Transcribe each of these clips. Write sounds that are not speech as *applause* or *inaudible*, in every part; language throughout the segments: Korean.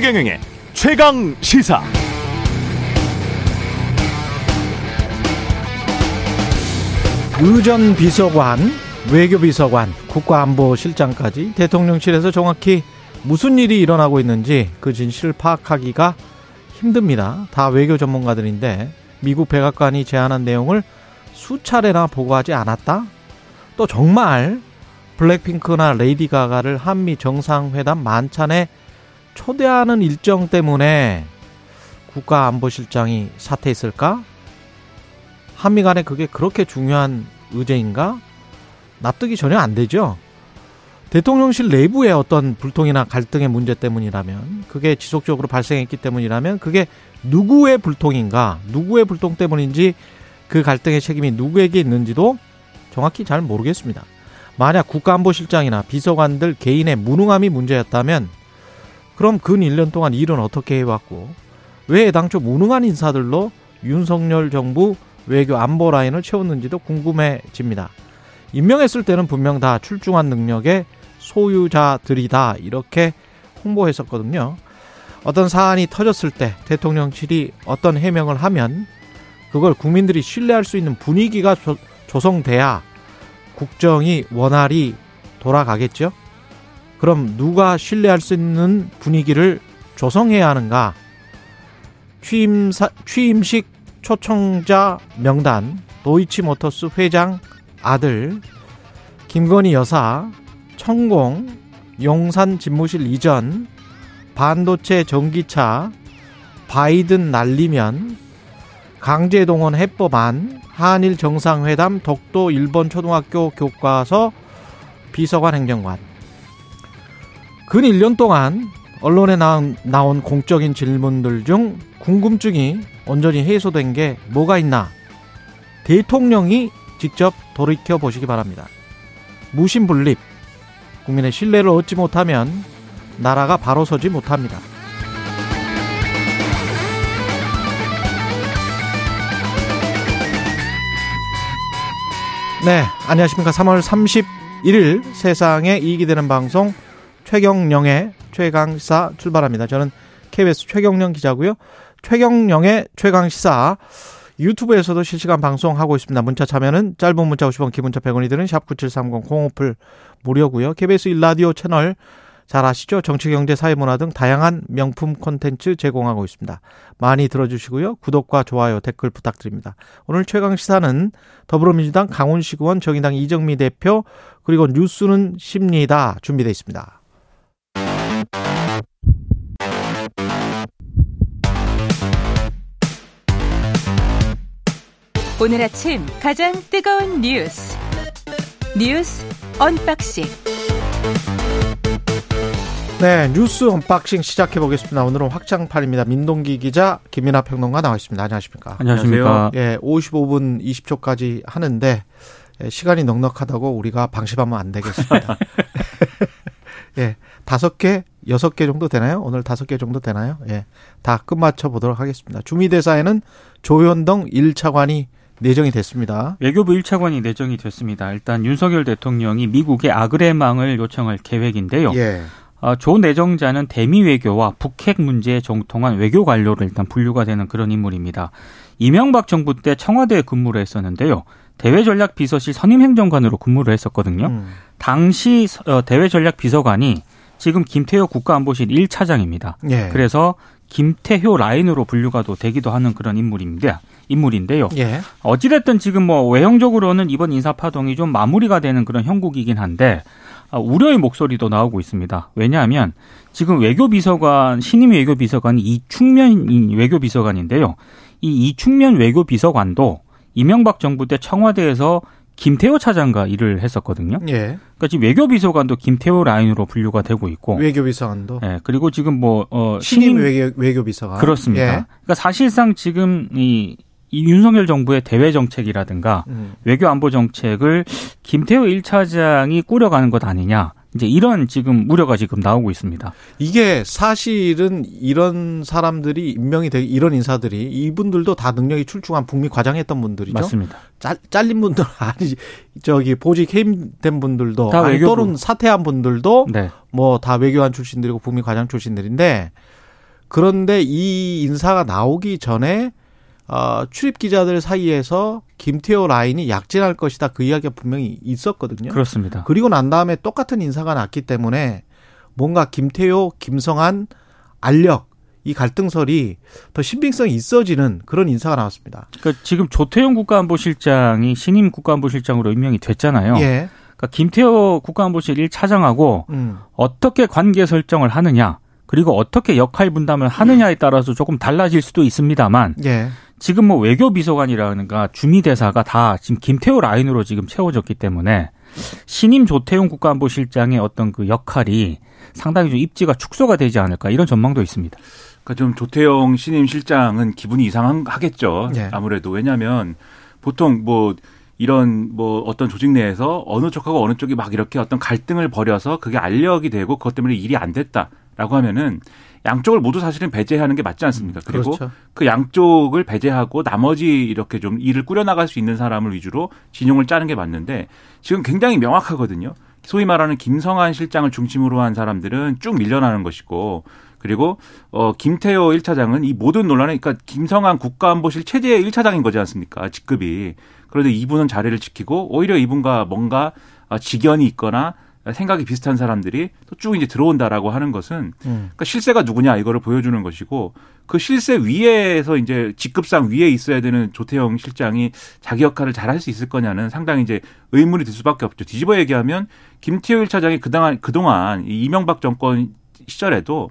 최경영의 최강 시사. 의전 비서관, 외교 비서관, 국가안보실장까지 대통령실에서 정확히 무슨 일이 일어나고 있는지 그 진실을 파악하기가 힘듭니다. 다 외교 전문가들인데 미국 백악관이 제안한 내용을 수차례나 보고하지 않았다? 또 정말 블랙핑크나 레이디 가가를 한미 정상회담 만찬에 초대하는 일정 때문에 국가안보실장이 사퇴했을까? 한미 간에 그게 그렇게 중요한 의제인가? 납득이 전혀 안 되죠. 대통령실 내부의 어떤 불통이나 갈등의 문제 때문이라면, 그게 지속적으로 발생했기 때문이라면, 그게 누구의 불통인가, 누구의 불통 때문인지 그 갈등의 책임이 누구에게 있는지도 정확히 잘 모르겠습니다. 만약 국가안보실장이나 비서관들 개인의 무능함이 문제였다면, 그럼 근 1년 동안 일은 어떻게 해왔고, 왜 당초 무능한 인사들로 윤석열 정부 외교 안보 라인을 채웠는지도 궁금해집니다. 임명했을 때는 분명 다 출중한 능력의 소유자들이다 이렇게 홍보했었거든요. 어떤 사안이 터졌을 때 대통령실이 어떤 해명을 하면 그걸 국민들이 신뢰할 수 있는 분위기가 조, 조성돼야 국정이 원활히 돌아가겠죠. 그럼 누가 신뢰할 수 있는 분위기를 조성해야 하는가? 취임사, 취임식 초청자 명단, 도이치모터스 회장 아들, 김건희 여사, 천공, 용산 집무실 이전, 반도체 전기차, 바이든 날리면, 강제동원 해법안, 한일 정상회담, 독도 일본 초등학교 교과서, 비서관 행정관. 근 1년 동안 언론에 나온, 나온 공적인 질문들 중 궁금증이 온전히 해소된 게 뭐가 있나? 대통령이 직접 돌이켜 보시기 바랍니다. 무신분립, 국민의 신뢰를 얻지 못하면 나라가 바로 서지 못합니다. 네, 안녕하십니까. 3월 31일 세상에 이익이 되는 방송 최경령의 최강시사 출발합니다. 저는 KBS 최경령 기자고요. 최경령의 최강시사 유튜브에서도 실시간 방송하고 있습니다. 문자 참여는 짧은 문자 50원, 기본자 100원이 드는 샵9730 공오플 무료고요. KBS 일라디오 채널 잘 아시죠? 정치, 경제, 사회, 문화 등 다양한 명품 콘텐츠 제공하고 있습니다. 많이 들어주시고요. 구독과 좋아요, 댓글 부탁드립니다. 오늘 최강 시사는 더불어민주당 강훈식 의원, 정의당 이정미 대표, 그리고 뉴스는 십니다. 준비되어 있습니다. 오늘 아침 가장 뜨거운 뉴스 뉴스 언박싱 네 뉴스 언박싱 시작해 보겠습니다. 오늘은 확장판입니다. 민동기 기자 김민아 평론가 나와 있습니다. 안녕하십니까? 안녕하십니까? 예, 55분 20초까지 하는데 예, 시간이 넉넉하다고 우리가 방심하면 안 되겠습니다. *laughs* *laughs* 예, 다섯 개, 여섯 개 정도 되나요? 오늘 다섯 개 정도 되나요? 예, 다 끝마쳐 보도록 하겠습니다. 주미대사에는 조현동 1차관이 내정이 됐습니다. 외교부 1차관이 내정이 됐습니다. 일단 윤석열 대통령이 미국의 아그레망을 요청할 계획인데요. 예. 어, 조 내정자는 대미 외교와 북핵 문제에 정통한 외교 관료로 일단 분류가 되는 그런 인물입니다. 이명박 정부 때 청와대에 근무를 했었는데요. 대외전략 비서실 선임 행정관으로 근무를 했었거든요. 음. 당시 어, 대외전략 비서관이 지금 김태호 국가안보실 1차장입니다. 예. 그래서 김태효 라인으로 분류가 또 되기도 하는 그런 인물입니다. 인물인데요. 예. 어찌됐든 지금 뭐 외형적으로는 이번 인사 파동이 좀 마무리가 되는 그런 형국이긴 한데 아, 우려의 목소리도 나오고 있습니다. 왜냐하면 지금 외교비서관 신임 외교비서관이 이충면 외교비서관인데요. 이 이충면 외교비서관도 이명박 정부 때 청와대에서 김태호 차장과 일을 했었거든요. 예. 그러니까 지금 외교비서관도 김태호 라인으로 분류가 되고 있고 외교비서관도. 예. 그리고 지금 뭐 어, 신임, 신임 외교 외교비서관 그렇습니다. 예. 그러니까 사실상 지금 이 이 윤석열 정부의 대외 정책이라든가 음. 외교 안보 정책을 김태호 1차장이 꾸려가는 것 아니냐. 이제 이런 지금 우려가 지금 나오고 있습니다. 이게 사실은 이런 사람들이 임명이 되게 이런 인사들이 이분들도 다 능력이 출중한 북미 과장했던 분들이죠. 맞습니다. 짤, 잘린 분들 *laughs* 아니 저기 보직 해임된 분들도 다 아니, 또는 사퇴한 분들도 네. 뭐다 외교관 출신들이고 북미 과장 출신들인데 그런데 이 인사가 나오기 전에 어, 출입 기자들 사이에서 김태호 라인이 약진할 것이다 그 이야기가 분명히 있었거든요. 그렇습니다. 그리고 난 다음에 똑같은 인사가 났기 때문에 뭔가 김태호, 김성한, 알력 이 갈등설이 더 신빙성이 있어지는 그런 인사가 나왔습니다. 그러니까 지금 조태용 국가안보실장이 신임 국가안보실장으로 임명이 됐잖아요. 예. 그러니까 김태호 국가안보실 1차장하고 음. 어떻게 관계 설정을 하느냐 그리고 어떻게 역할 분담을 하느냐에 따라서 조금 달라질 수도 있습니다만 예. 지금 뭐 외교비서관이라든가 주미대사가 다 지금 김태호 라인으로 지금 채워졌기 때문에 신임 조태용 국가안보실장의 어떤 그 역할이 상당히 좀 입지가 축소가 되지 않을까 이런 전망도 있습니다. 그러니까 좀 조태영 신임 실장은 기분이 이상하겠죠. 네. 아무래도 왜냐하면 보통 뭐 이런 뭐 어떤 조직 내에서 어느 쪽하고 어느 쪽이 막 이렇게 어떤 갈등을 벌여서 그게 알력이 되고 그것 때문에 일이 안 됐다라고 하면은 양쪽을 모두 사실은 배제하는 게 맞지 않습니까? 그리고 그렇죠. 그 양쪽을 배제하고 나머지 이렇게 좀 일을 꾸려나갈 수 있는 사람을 위주로 진용을 짜는 게 맞는데 지금 굉장히 명확하거든요. 소위 말하는 김성한 실장을 중심으로 한 사람들은 쭉 밀려나는 것이고 그리고 어 김태호 1차장은 이 모든 논란에 그러니까 김성한 국가안보실 체제의 1차장인 거지 않습니까? 직급이. 그런데 이분은 자리를 지키고 오히려 이분과 뭔가 어, 직연이 있거나 생각이 비슷한 사람들이 또 쭉 이제 들어온다라고 하는 것은 음. 그러니까 실세가 누구냐 이거를 보여주는 것이고 그 실세 위에서 이제 직급상 위에 있어야 되는 조태영 실장이 자기 역할을 잘 할 수 있을 거냐는 상당히 이제 의문이 들 수밖에 없죠. 뒤집어 얘기하면 김태호 1차장이 그동안 그동안 이 이명박 정권 시절에도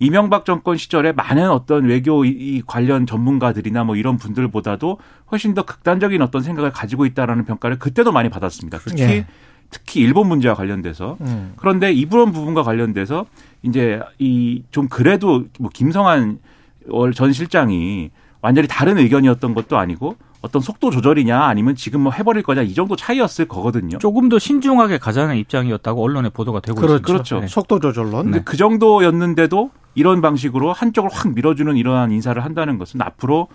이명박 정권 시절에 많은 어떤 외교 이- 이 관련 전문가들이나 뭐 이런 분들보다도 훨씬 더 극단적인 어떤 생각을 가지고 있다라는 평가를 그때도 많이 받았습니다. 특히 예. 특히 일본 문제와 관련돼서 음. 그런데 이런 부분과 관련돼서 이제 이 좀 그래도 뭐 김성한 월전 실장이 완전히 다른 의견이었던 것도 아니고 어떤 속도 조절이냐 아니면 지금 뭐 해버릴 거냐 이 정도 차이였을 거거든요. 조금 더 신중하게 가자는 입장이었다고 언론에 보도가 되고 그렇죠. 있습니다. 그렇죠. 네. 속도 조절론. 근데 그 정도였는데도 이런 방식으로 한쪽을 확 밀어주는 이러한 인사를 한다는 것은 앞으로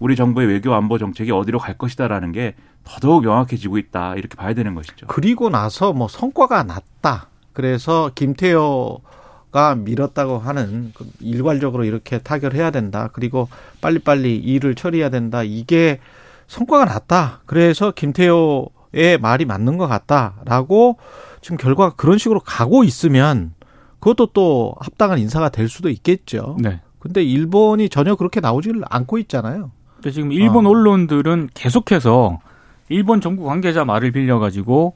우리 정부의 외교 안보 정책이 어디로 갈 것이다라는 게 더더욱 명확해지고 있다 이렇게 봐야 되는 것이죠. 그리고 나서 뭐 성과가 났다. 그래서 김태호가 밀었다고 하는 그 일괄적으로 이렇게 타결해야 된다. 그리고 빨리빨리 일을 처리해야 된다. 이게 성과가 났다. 그래서 김태호의 말이 맞는 것 같다라고 지금 결과가 그런 식으로 가고 있으면 그것도 또 합당한 인사가 될 수도 있겠죠. 네. 근데 일본이 전혀 그렇게 나오지를 않고 있잖아요. 근데 지금 일본 어. 언론들은 계속해서 일본 정부 관계자 말을 빌려가지고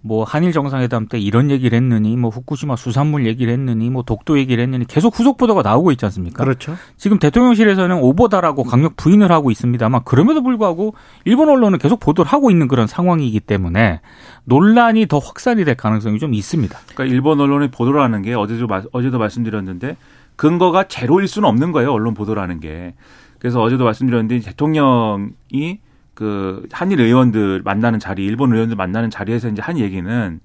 뭐 한일 정상회담 때 이런 얘기를 했느니 뭐 후쿠시마 수산물 얘기를 했느니 뭐 독도 얘기를 했느니 계속 후속 보도가 나오고 있지 않습니까? 그렇죠. 지금 대통령실에서는 오보다라고 강력 부인을 하고 있습니다만 그럼에도 불구하고 일본 언론은 계속 보도를 하고 있는 그런 상황이기 때문에 논란이 더 확산이 될 가능성이 좀 있습니다. 그러니까 일본 언론의 보도를 하는 게 어제도 말- 어제도 말씀드렸는데 근거가 제로일 수는 없는 거예요. 언론 보도라는 게. 그래서 어제도 말씀드렸는데 대통령이 그 한일 의원들 만나는 자리, 일본 의원들 만나는 자리에서 이제 한 얘기는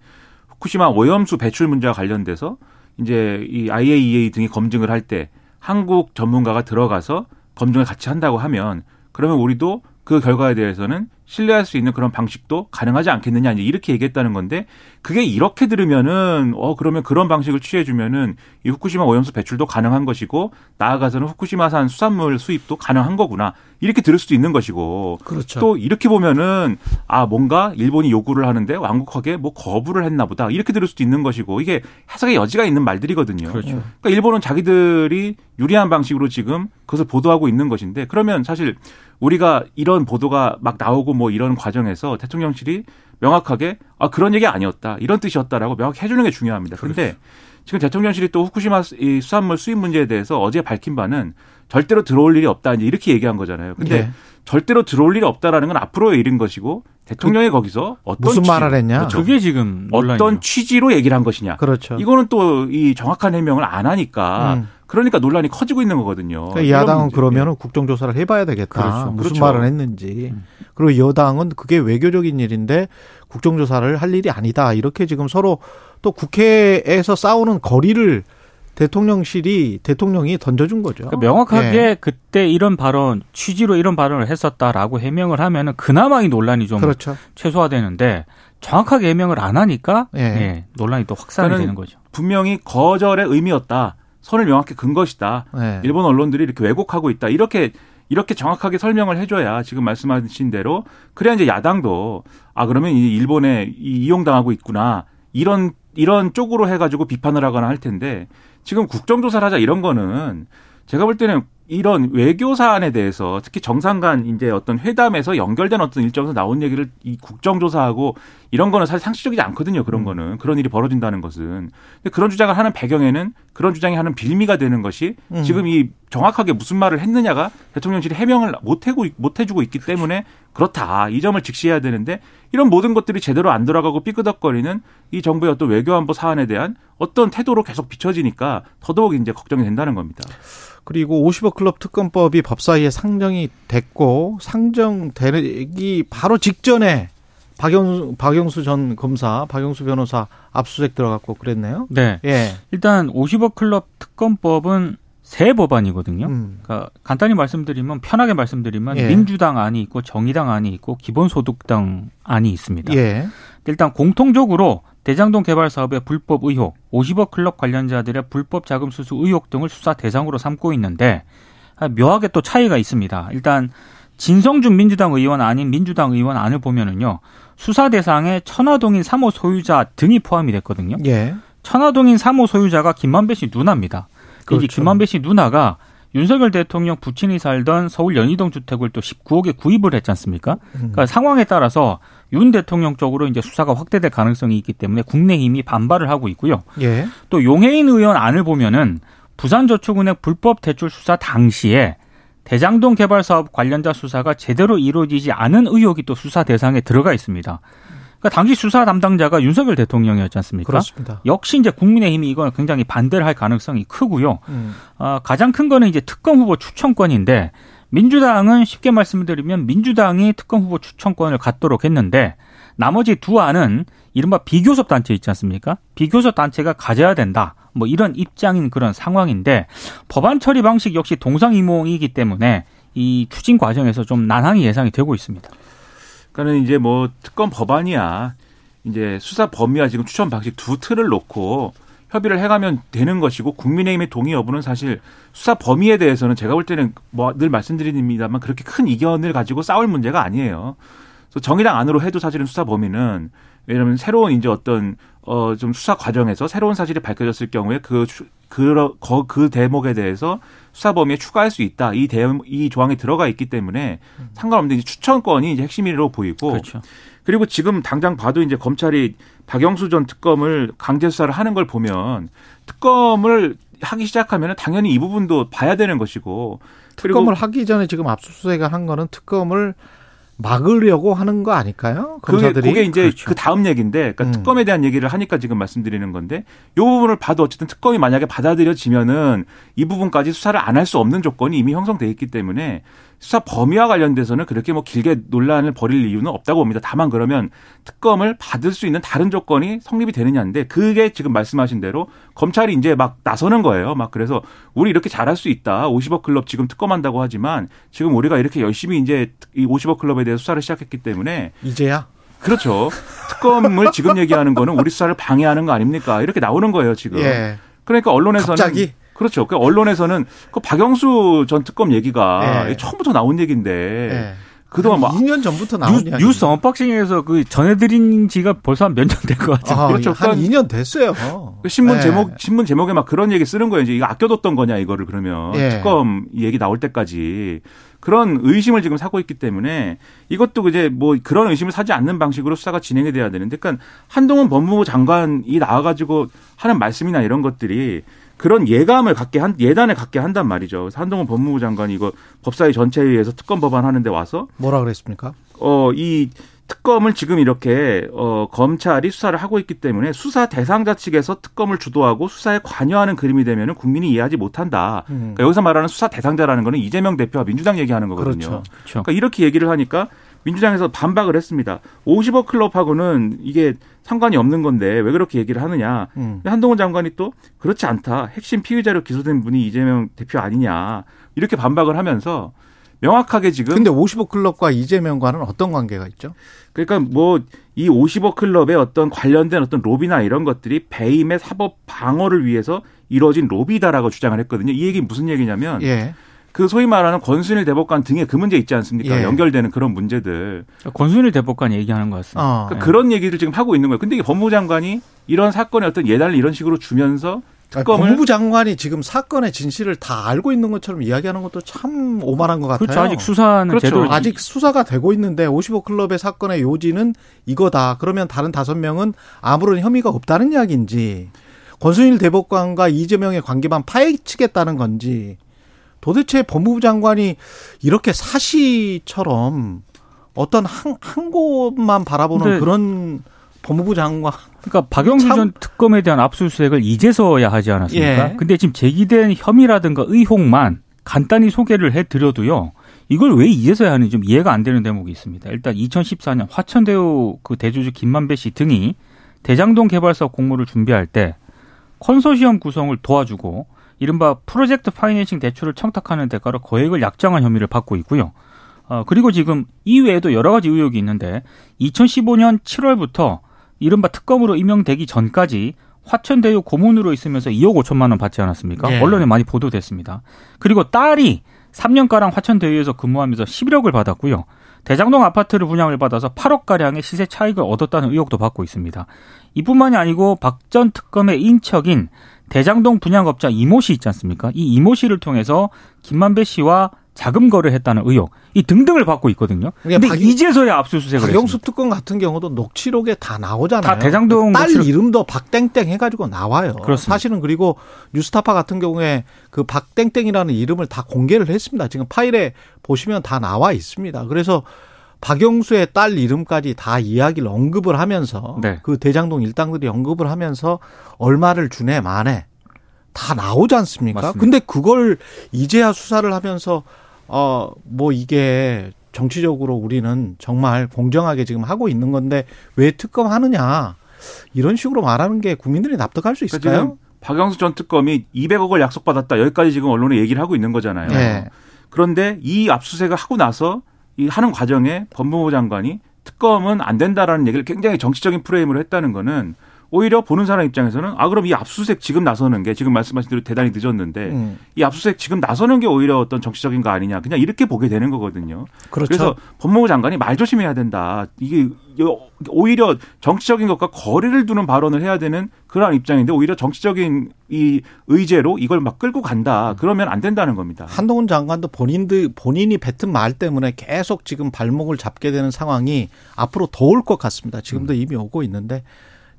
후쿠시마 오염수 배출 문제와 관련돼서 이제 이 IAEA 등이 검증을 할 때 한국 전문가가 들어가서 검증을 같이 한다고 하면 그러면 우리도 그 결과에 대해서는 신뢰할 수 있는 그런 방식도 가능하지 않겠느냐 이제 이렇게 얘기했다는 건데 그게 이렇게 들으면은 어 그러면 그런 방식을 취해 주면은 이 후쿠시마 오염수 배출도 가능한 것이고 나아가서는 후쿠시마산 수산물 수입도 가능한 거구나 이렇게 들을 수도 있는 것이고 그렇죠. 또 이렇게 보면은 아 뭔가 일본이 요구를 하는데 완곡하게 뭐 거부를 했나 보다 이렇게 들을 수도 있는 것이고 이게 해석의 여지가 있는 말들이거든요. 그렇죠. 그러니까 일본은 자기들이 유리한 방식으로 지금 그것을 보도하고 있는 것인데 그러면 사실 우리가 이런 보도가 막 나오고 뭐 이런 과정에서 대통령실이 명확하게 아 그런 얘기 아니었다 이런 뜻이었다라고 명확히 해주는 게 중요합니다. 그런데 지금 대통령실이 또 후쿠시마 이 수산물 수입 문제에 대해서 어제 밝힌 바는 절대로 들어올 일이 없다 이제 이렇게 얘기한 거잖아요. 근데 네. 절대로 들어올 일이 없다라는 건 앞으로의 일인 것이고 대통령이 거기서 어떤 무슨 취지- 말을 했냐? 그렇죠. 그게 지금 논란이죠. 어떤 취지로 얘기를 한 것이냐. 그렇죠. 이거는 또 이 정확한 해명을 안 하니까 음. 그러니까 논란이 커지고 있는 거거든요. 그러니까 야당은 문제. 그러면은 국정조사를 해봐야 되겠다. 그렇죠. 무슨 그렇죠. 말을 했는지. 그리고 여당은 그게 외교적인 일인데 국정조사를 할 일이 아니다. 이렇게 지금 서로 또 국회에서 싸우는 거리를 대통령실이 대통령이 던져준 거죠. 그러니까 명확하게 예. 그때 이런 발언 취지로 이런 발언을 했었다라고 해명을 하면은 그나마 이 논란이 좀 그렇죠. 최소화되는데 정확하게 해명을 안 하니까 예. 예, 논란이 또 확산이 되는 거죠. 분명히 거절의 의미였다. 선을 명확히 근 것이다. 네. 일본 언론들이 이렇게 왜곡하고 있다. 이렇게 이렇게 정확하게 설명을 해줘야 지금 말씀하신 대로 그래야 이제 야당도 아 그러면 이 일본에 이용당하고 있구나 이런 이런 쪽으로 해가지고 비판을 하거나 할 텐데 지금 국정조사를 하자 이런 거는 제가 볼 때는 이런 외교 사안에 대해서 특히 정상 간 이제 어떤 회담에서 연결된 어떤 일정에서 나온 얘기를 이 국정조사하고 이런 거는 사실 상식적이지 않거든요. 그런 거는 그런 일이 벌어진다는 것은 근데 그런 주장을 하는 배경에는 그런 주장이 하는 빌미가 되는 것이 음. 지금 이 정확하게 무슨 말을 했느냐가 대통령실이 해명을 못 해고 못 해주고 있기 때문에 그렇다 이 점을 직시해야 되는데 이런 모든 것들이 제대로 안 돌아가고 삐끄덕거리는 이 정부의 어떤 외교안보 사안에 대한 어떤 태도로 계속 비춰지니까 더더욱 이제 걱정이 된다는 겁니다. 그리고 50억 클럽 특검법이 법사위에 상정이 됐고 상정되기 바로 직전에 박영, 박영수 전 검사, 박영수 변호사 압수수색 들어갔고 그랬네요. 네. 예. 일단 50억 클럽 특검법은 새 법안이거든요. 음. 그러니까 간단히 말씀드리면 편하게 말씀드리면 예. 민주당 안이 있고 정의당 안이 있고 기본소득당 안이 있습니다. 예. 일단 공통적으로 대장동 개발 사업의 불법 의혹, 50억 클럽 관련자들의 불법 자금 수수 의혹 등을 수사 대상으로 삼고 있는데 아, 묘하게 또 차이가 있습니다. 일단 진성준 민주당 의원 아닌 민주당 의원 안을 보면은요. 수사 대상에 천화동인 3호 소유자 등이 포함이 됐거든요. 예. 천화동인 3호 소유자가 김만배 씨 누나입니다. 그렇죠. 이 김만배 씨 누나가 윤석열 대통령 부친이 살던 서울 연희동 주택을 또 19억에 구입을 했지 않습니까? 음. 그러니까 상황에 따라서 윤 대통령 쪽으로 이제 수사가 확대될 가능성이 있기 때문에 국내힘이 반발을 하고 있고요. 예. 또 용해인 의원 안을 보면은 부산저축은행 불법 대출 수사 당시에 대장동 개발 사업 관련자 수사가 제대로 이루어지지 않은 의혹이 또 수사 대상에 들어가 있습니다. 그러니까 당시 수사 담당자가 윤석열 대통령이었지 않습니까? 그렇습니다. 역시 이제 국민의힘이 이건 굉장히 반대를 할 가능성이 크고요. 음. 아, 가장 큰 거는 이제 특검 후보 추천권인데 민주당은 쉽게 말씀드리면 민주당이 특검 후보 추천권을 갖도록 했는데 나머지 두 안은 이른바 비교섭 단체 있지 않습니까? 비교섭 단체가 가져야 된다. 뭐 이런 입장인 그런 상황인데 법안 처리 방식 역시 동상이몽이기 때문에 이 추진 과정에서 좀 난항이 예상이 되고 있습니다. 그러니까는 이제 뭐 특검 법안이야 이제 수사 범위와 지금 추천 방식 두 틀을 놓고 협의를 해가면 되는 것이고 국민의힘의 동의 여부는 사실 수사 범위에 대해서는 제가 볼 때는 뭐 늘 말씀드립니다만 그렇게 큰 이견을 가지고 싸울 문제가 아니에요. 그래서 정의당 안으로 해도 사실은 수사 범위는 왜냐하면 새로운 이제 어떤 어 좀 수사 과정에서 새로운 사실이 밝혀졌을 경우에 그 그, 그, 그 대목에 대해서 수사 범위에 추가할 수 있다. 이 대, 이 조항이 들어가 있기 때문에 상관없는데 이제 추천권이 이제 핵심으로 보이고 그렇죠. 그리고 지금 당장 봐도 이제 검찰이 박영수 전 특검을 강제 수사를 하는 걸 보면 특검을 하기 시작하면 당연히 이 부분도 봐야 되는 것이고 특검을 하기 전에 지금 압수수색을 한 거는 특검을 막으려고 하는 거 아닐까요? 그게, 검사들이 그게 이제 그렇죠. 그 다음 얘기인데, 그러니까 음. 특검에 대한 얘기를 하니까 지금 말씀드리는 건데, 이 부분을 봐도 어쨌든 특검이 만약에 받아들여지면은 이 부분까지 수사를 안 할 수 없는 조건이 이미 형성돼 있기 때문에 수사 범위와 관련돼서는 그렇게 뭐 길게 논란을 벌일 이유는 없다고 봅니다. 다만 그러면 특검을 받을 수 있는 다른 조건이 성립이 되느냐인데 그게 지금 말씀하신 대로 검찰이 이제 막 나서는 거예요. 막 그래서 우리 이렇게 잘할 수 있다. 50억 클럽 지금 특검한다고 하지만 지금 우리가 이렇게 열심히 이제 이 50억 클럽에 대해 수사를 시작했기 때문에 이제야 그렇죠. 특검을 지금 얘기하는 거는 우리 수사를 방해하는 거 아닙니까? 이렇게 나오는 거예요, 지금. 예. 그러니까 언론에서는 갑자기? 그렇죠. 그 언론에서는 그 박영수 전 특검 얘기가 예. 처음부터 나온 얘기인데 예. 그동안 막 2년 전부터 나온 뉴, 이야기. 뉴스 언박싱에서 그 전해드린 지가 벌써 한 몇년될것 같아요. 아, 그렇죠. 한 그러니까 2년 됐어요. 그 신문 예. 제목 신문 제목에 막 그런 얘기 쓰는 거예요. 이제 이거 아껴뒀던 거냐 이거를 그러면 예. 특검 얘기 나올 때까지 그런 의심을 지금 사고 있기 때문에 이것도 이제 뭐 그런 의심을 사지 않는 방식으로 수사가 진행이 돼야 되는데, 그러니까 한동훈 법무부 장관이 나와가지고 하는 말씀이나 이런 것들이 그런 예감을 갖게 한 예단을 갖게 한단 말이죠. 한동훈 법무부 장관이 이거 법사위 전체회의에서 특검 법안 하는데 와서 뭐라 그랬습니까? 어, 이 특검을 지금 이렇게 어, 검찰이 수사를 하고 있기 때문에 수사 대상자 측에서 특검을 주도하고 수사에 관여하는 그림이 되면은 국민이 이해하지 못한다. 음. 그러니까 여기서 말하는 수사 대상자라는 거는 이재명 대표와 민주당 얘기하는 거거든요. 그렇죠. 그렇죠. 그러니까 이렇게 얘기를 하니까 민주당에서 반박을 했습니다. 50억 클럽하고는 이게 상관이 없는 건데 왜 그렇게 얘기를 하느냐. 음. 한동훈 장관이 또 그렇지 않다. 핵심 피의자로 기소된 분이 이재명 대표 아니냐. 이렇게 반박을 하면서 명확하게 지금 근데 55 클럽과 이재명과는 어떤 관계가 있죠? 그러니까 뭐 이55 클럽의 어떤 관련된 어떤 로비나 이런 것들이 배임의 사법 방어를 위해서 이루어진 로비다라고 주장을 했거든요. 이 얘기 무슨 얘기냐면 예. 그 소위 말하는 권순일 대법관 등에 그 문제 있지 않습니까? 예. 연결되는 그런 문제들. 권순일 대법관 얘기하는 것 같습니다. 어. 그러니까 그런 얘기를 지금 하고 있는 거예요. 근데 이게 법무부 장관이 이런 사건의 어떤 예단을 이런 식으로 주면서 특검을 법무부 장관이 지금 사건의 진실을 다 알고 있는 것처럼 이야기하는 것도 참 오만한 것 같아요. 그렇죠. 아직 수사는 그렇죠. 제대로 아직 수사가 되고 있는데 55 클럽의 사건의 요지는 이거다. 그러면 다른 다섯 명은 아무런 혐의가 없다는 이야기인지 권순일 대법관과 이재명의 관계만 파헤치겠다는 건지 도대체 법무부 장관이 이렇게 사시처럼 어떤 한, 한 곳만 바라보는 그런 법무부 장관 그러니까 박영수 참- 전 특검에 대한 압수수색을 이제서야 하지 않았습니까? 예. 근데 지금 제기된 혐의라든가 의혹만 간단히 소개를 해드려도요. 이걸 왜 이제서야 하는지 좀 이해가 안 되는 대목이 있습니다. 일단 2014년 화천대유 그 대주주 김만배 씨 등이 대장동 개발사 공모를 준비할 때 컨소시엄 구성을 도와주고 이른바 프로젝트 파이낸싱 대출을 청탁하는 대가로 거액을 약정한 혐의를 받고 있고요. 어, 그리고 지금 이외에도 여러 가지 의혹이 있는데 2015년 7월부터 이른바 특검으로 임명되기 전까지 화천대유 고문으로 있으면서 2억 5천만 원 받지 않았습니까? 예. 언론에 많이 보도됐습니다. 그리고 딸이 3년가량 화천대유에서 근무하면서 11억을 받았고요. 대장동 아파트를 분양을 받아서 8억 가량의 시세 차익을 얻었다는 의혹도 받고 있습니다. 이뿐만이 아니고 박 전 특검의 인척인 대장동 분양업자 이모 씨 있지 않습니까? 이 이모 씨를 통해서 김만배 씨와 자금 거래했다는 의혹, 이 등등을 받고 있거든요. 그러니까 근데 박- 이제서야 압수수색을 박영수 했습니다. 특검 같은 경우도 녹취록에 다 나오잖아요. 다 대장동 딸 녹취록- 이름도 박땡땡 해가지고 나와요. 그렇습니다. 사실은 그리고 뉴스타파 같은 경우에 그 박땡땡이라는 이름을 다 공개를 했습니다. 지금 파일에 보시면 다 나와 있습니다. 그래서 박영수의 딸 이름까지 다 이야기를 언급을 하면서 네. 그 대장동 일당들이 언급을 하면서 얼마를 주네 마네 다 나오지 않습니까? 맞습니다. 근데 그걸 이제야 수사를 하면서 어 뭐 이게 정치적으로 우리는 정말 공정하게 지금 하고 있는 건데 왜 특검 하느냐 이런 식으로 말하는 게 국민들이 납득할 수 그러니까 있을까요? 지금 박영수 전 특검이 200억을 약속받았다. 여기까지 지금 언론에 얘기를 하고 있는 거잖아요. 예. 그런데 이 압수수색을 하고 나서 이 하는 과정에 법무부 장관이 특검은 안 된다라는 얘기를 굉장히 정치적인 프레임으로 했다는 거는 오히려 보는 사람 입장에서는 아 그럼 이 압수수색 지금 나서는 게 지금 말씀하신 대로 대단히 늦었는데 음, 이 압수수색 지금 나서는 게 오히려 어떤 정치적인 거 아니냐 그냥 이렇게 보게 되는 거거든요. 그렇죠. 그래서 법무부 장관이 말 조심해야 된다. 이게 오히려 정치적인 것과 거리를 두는 발언을 해야 되는 그러한 입장인데 오히려 정치적인 이 의제로 이걸 막 끌고 간다. 그러면 안 된다는 겁니다. 한동훈 장관도 본인들 본인이 뱉은 말 때문에 계속 지금 발목을 잡게 되는 상황이 앞으로 더 올 것 같습니다. 지금도 이미 오고 있는데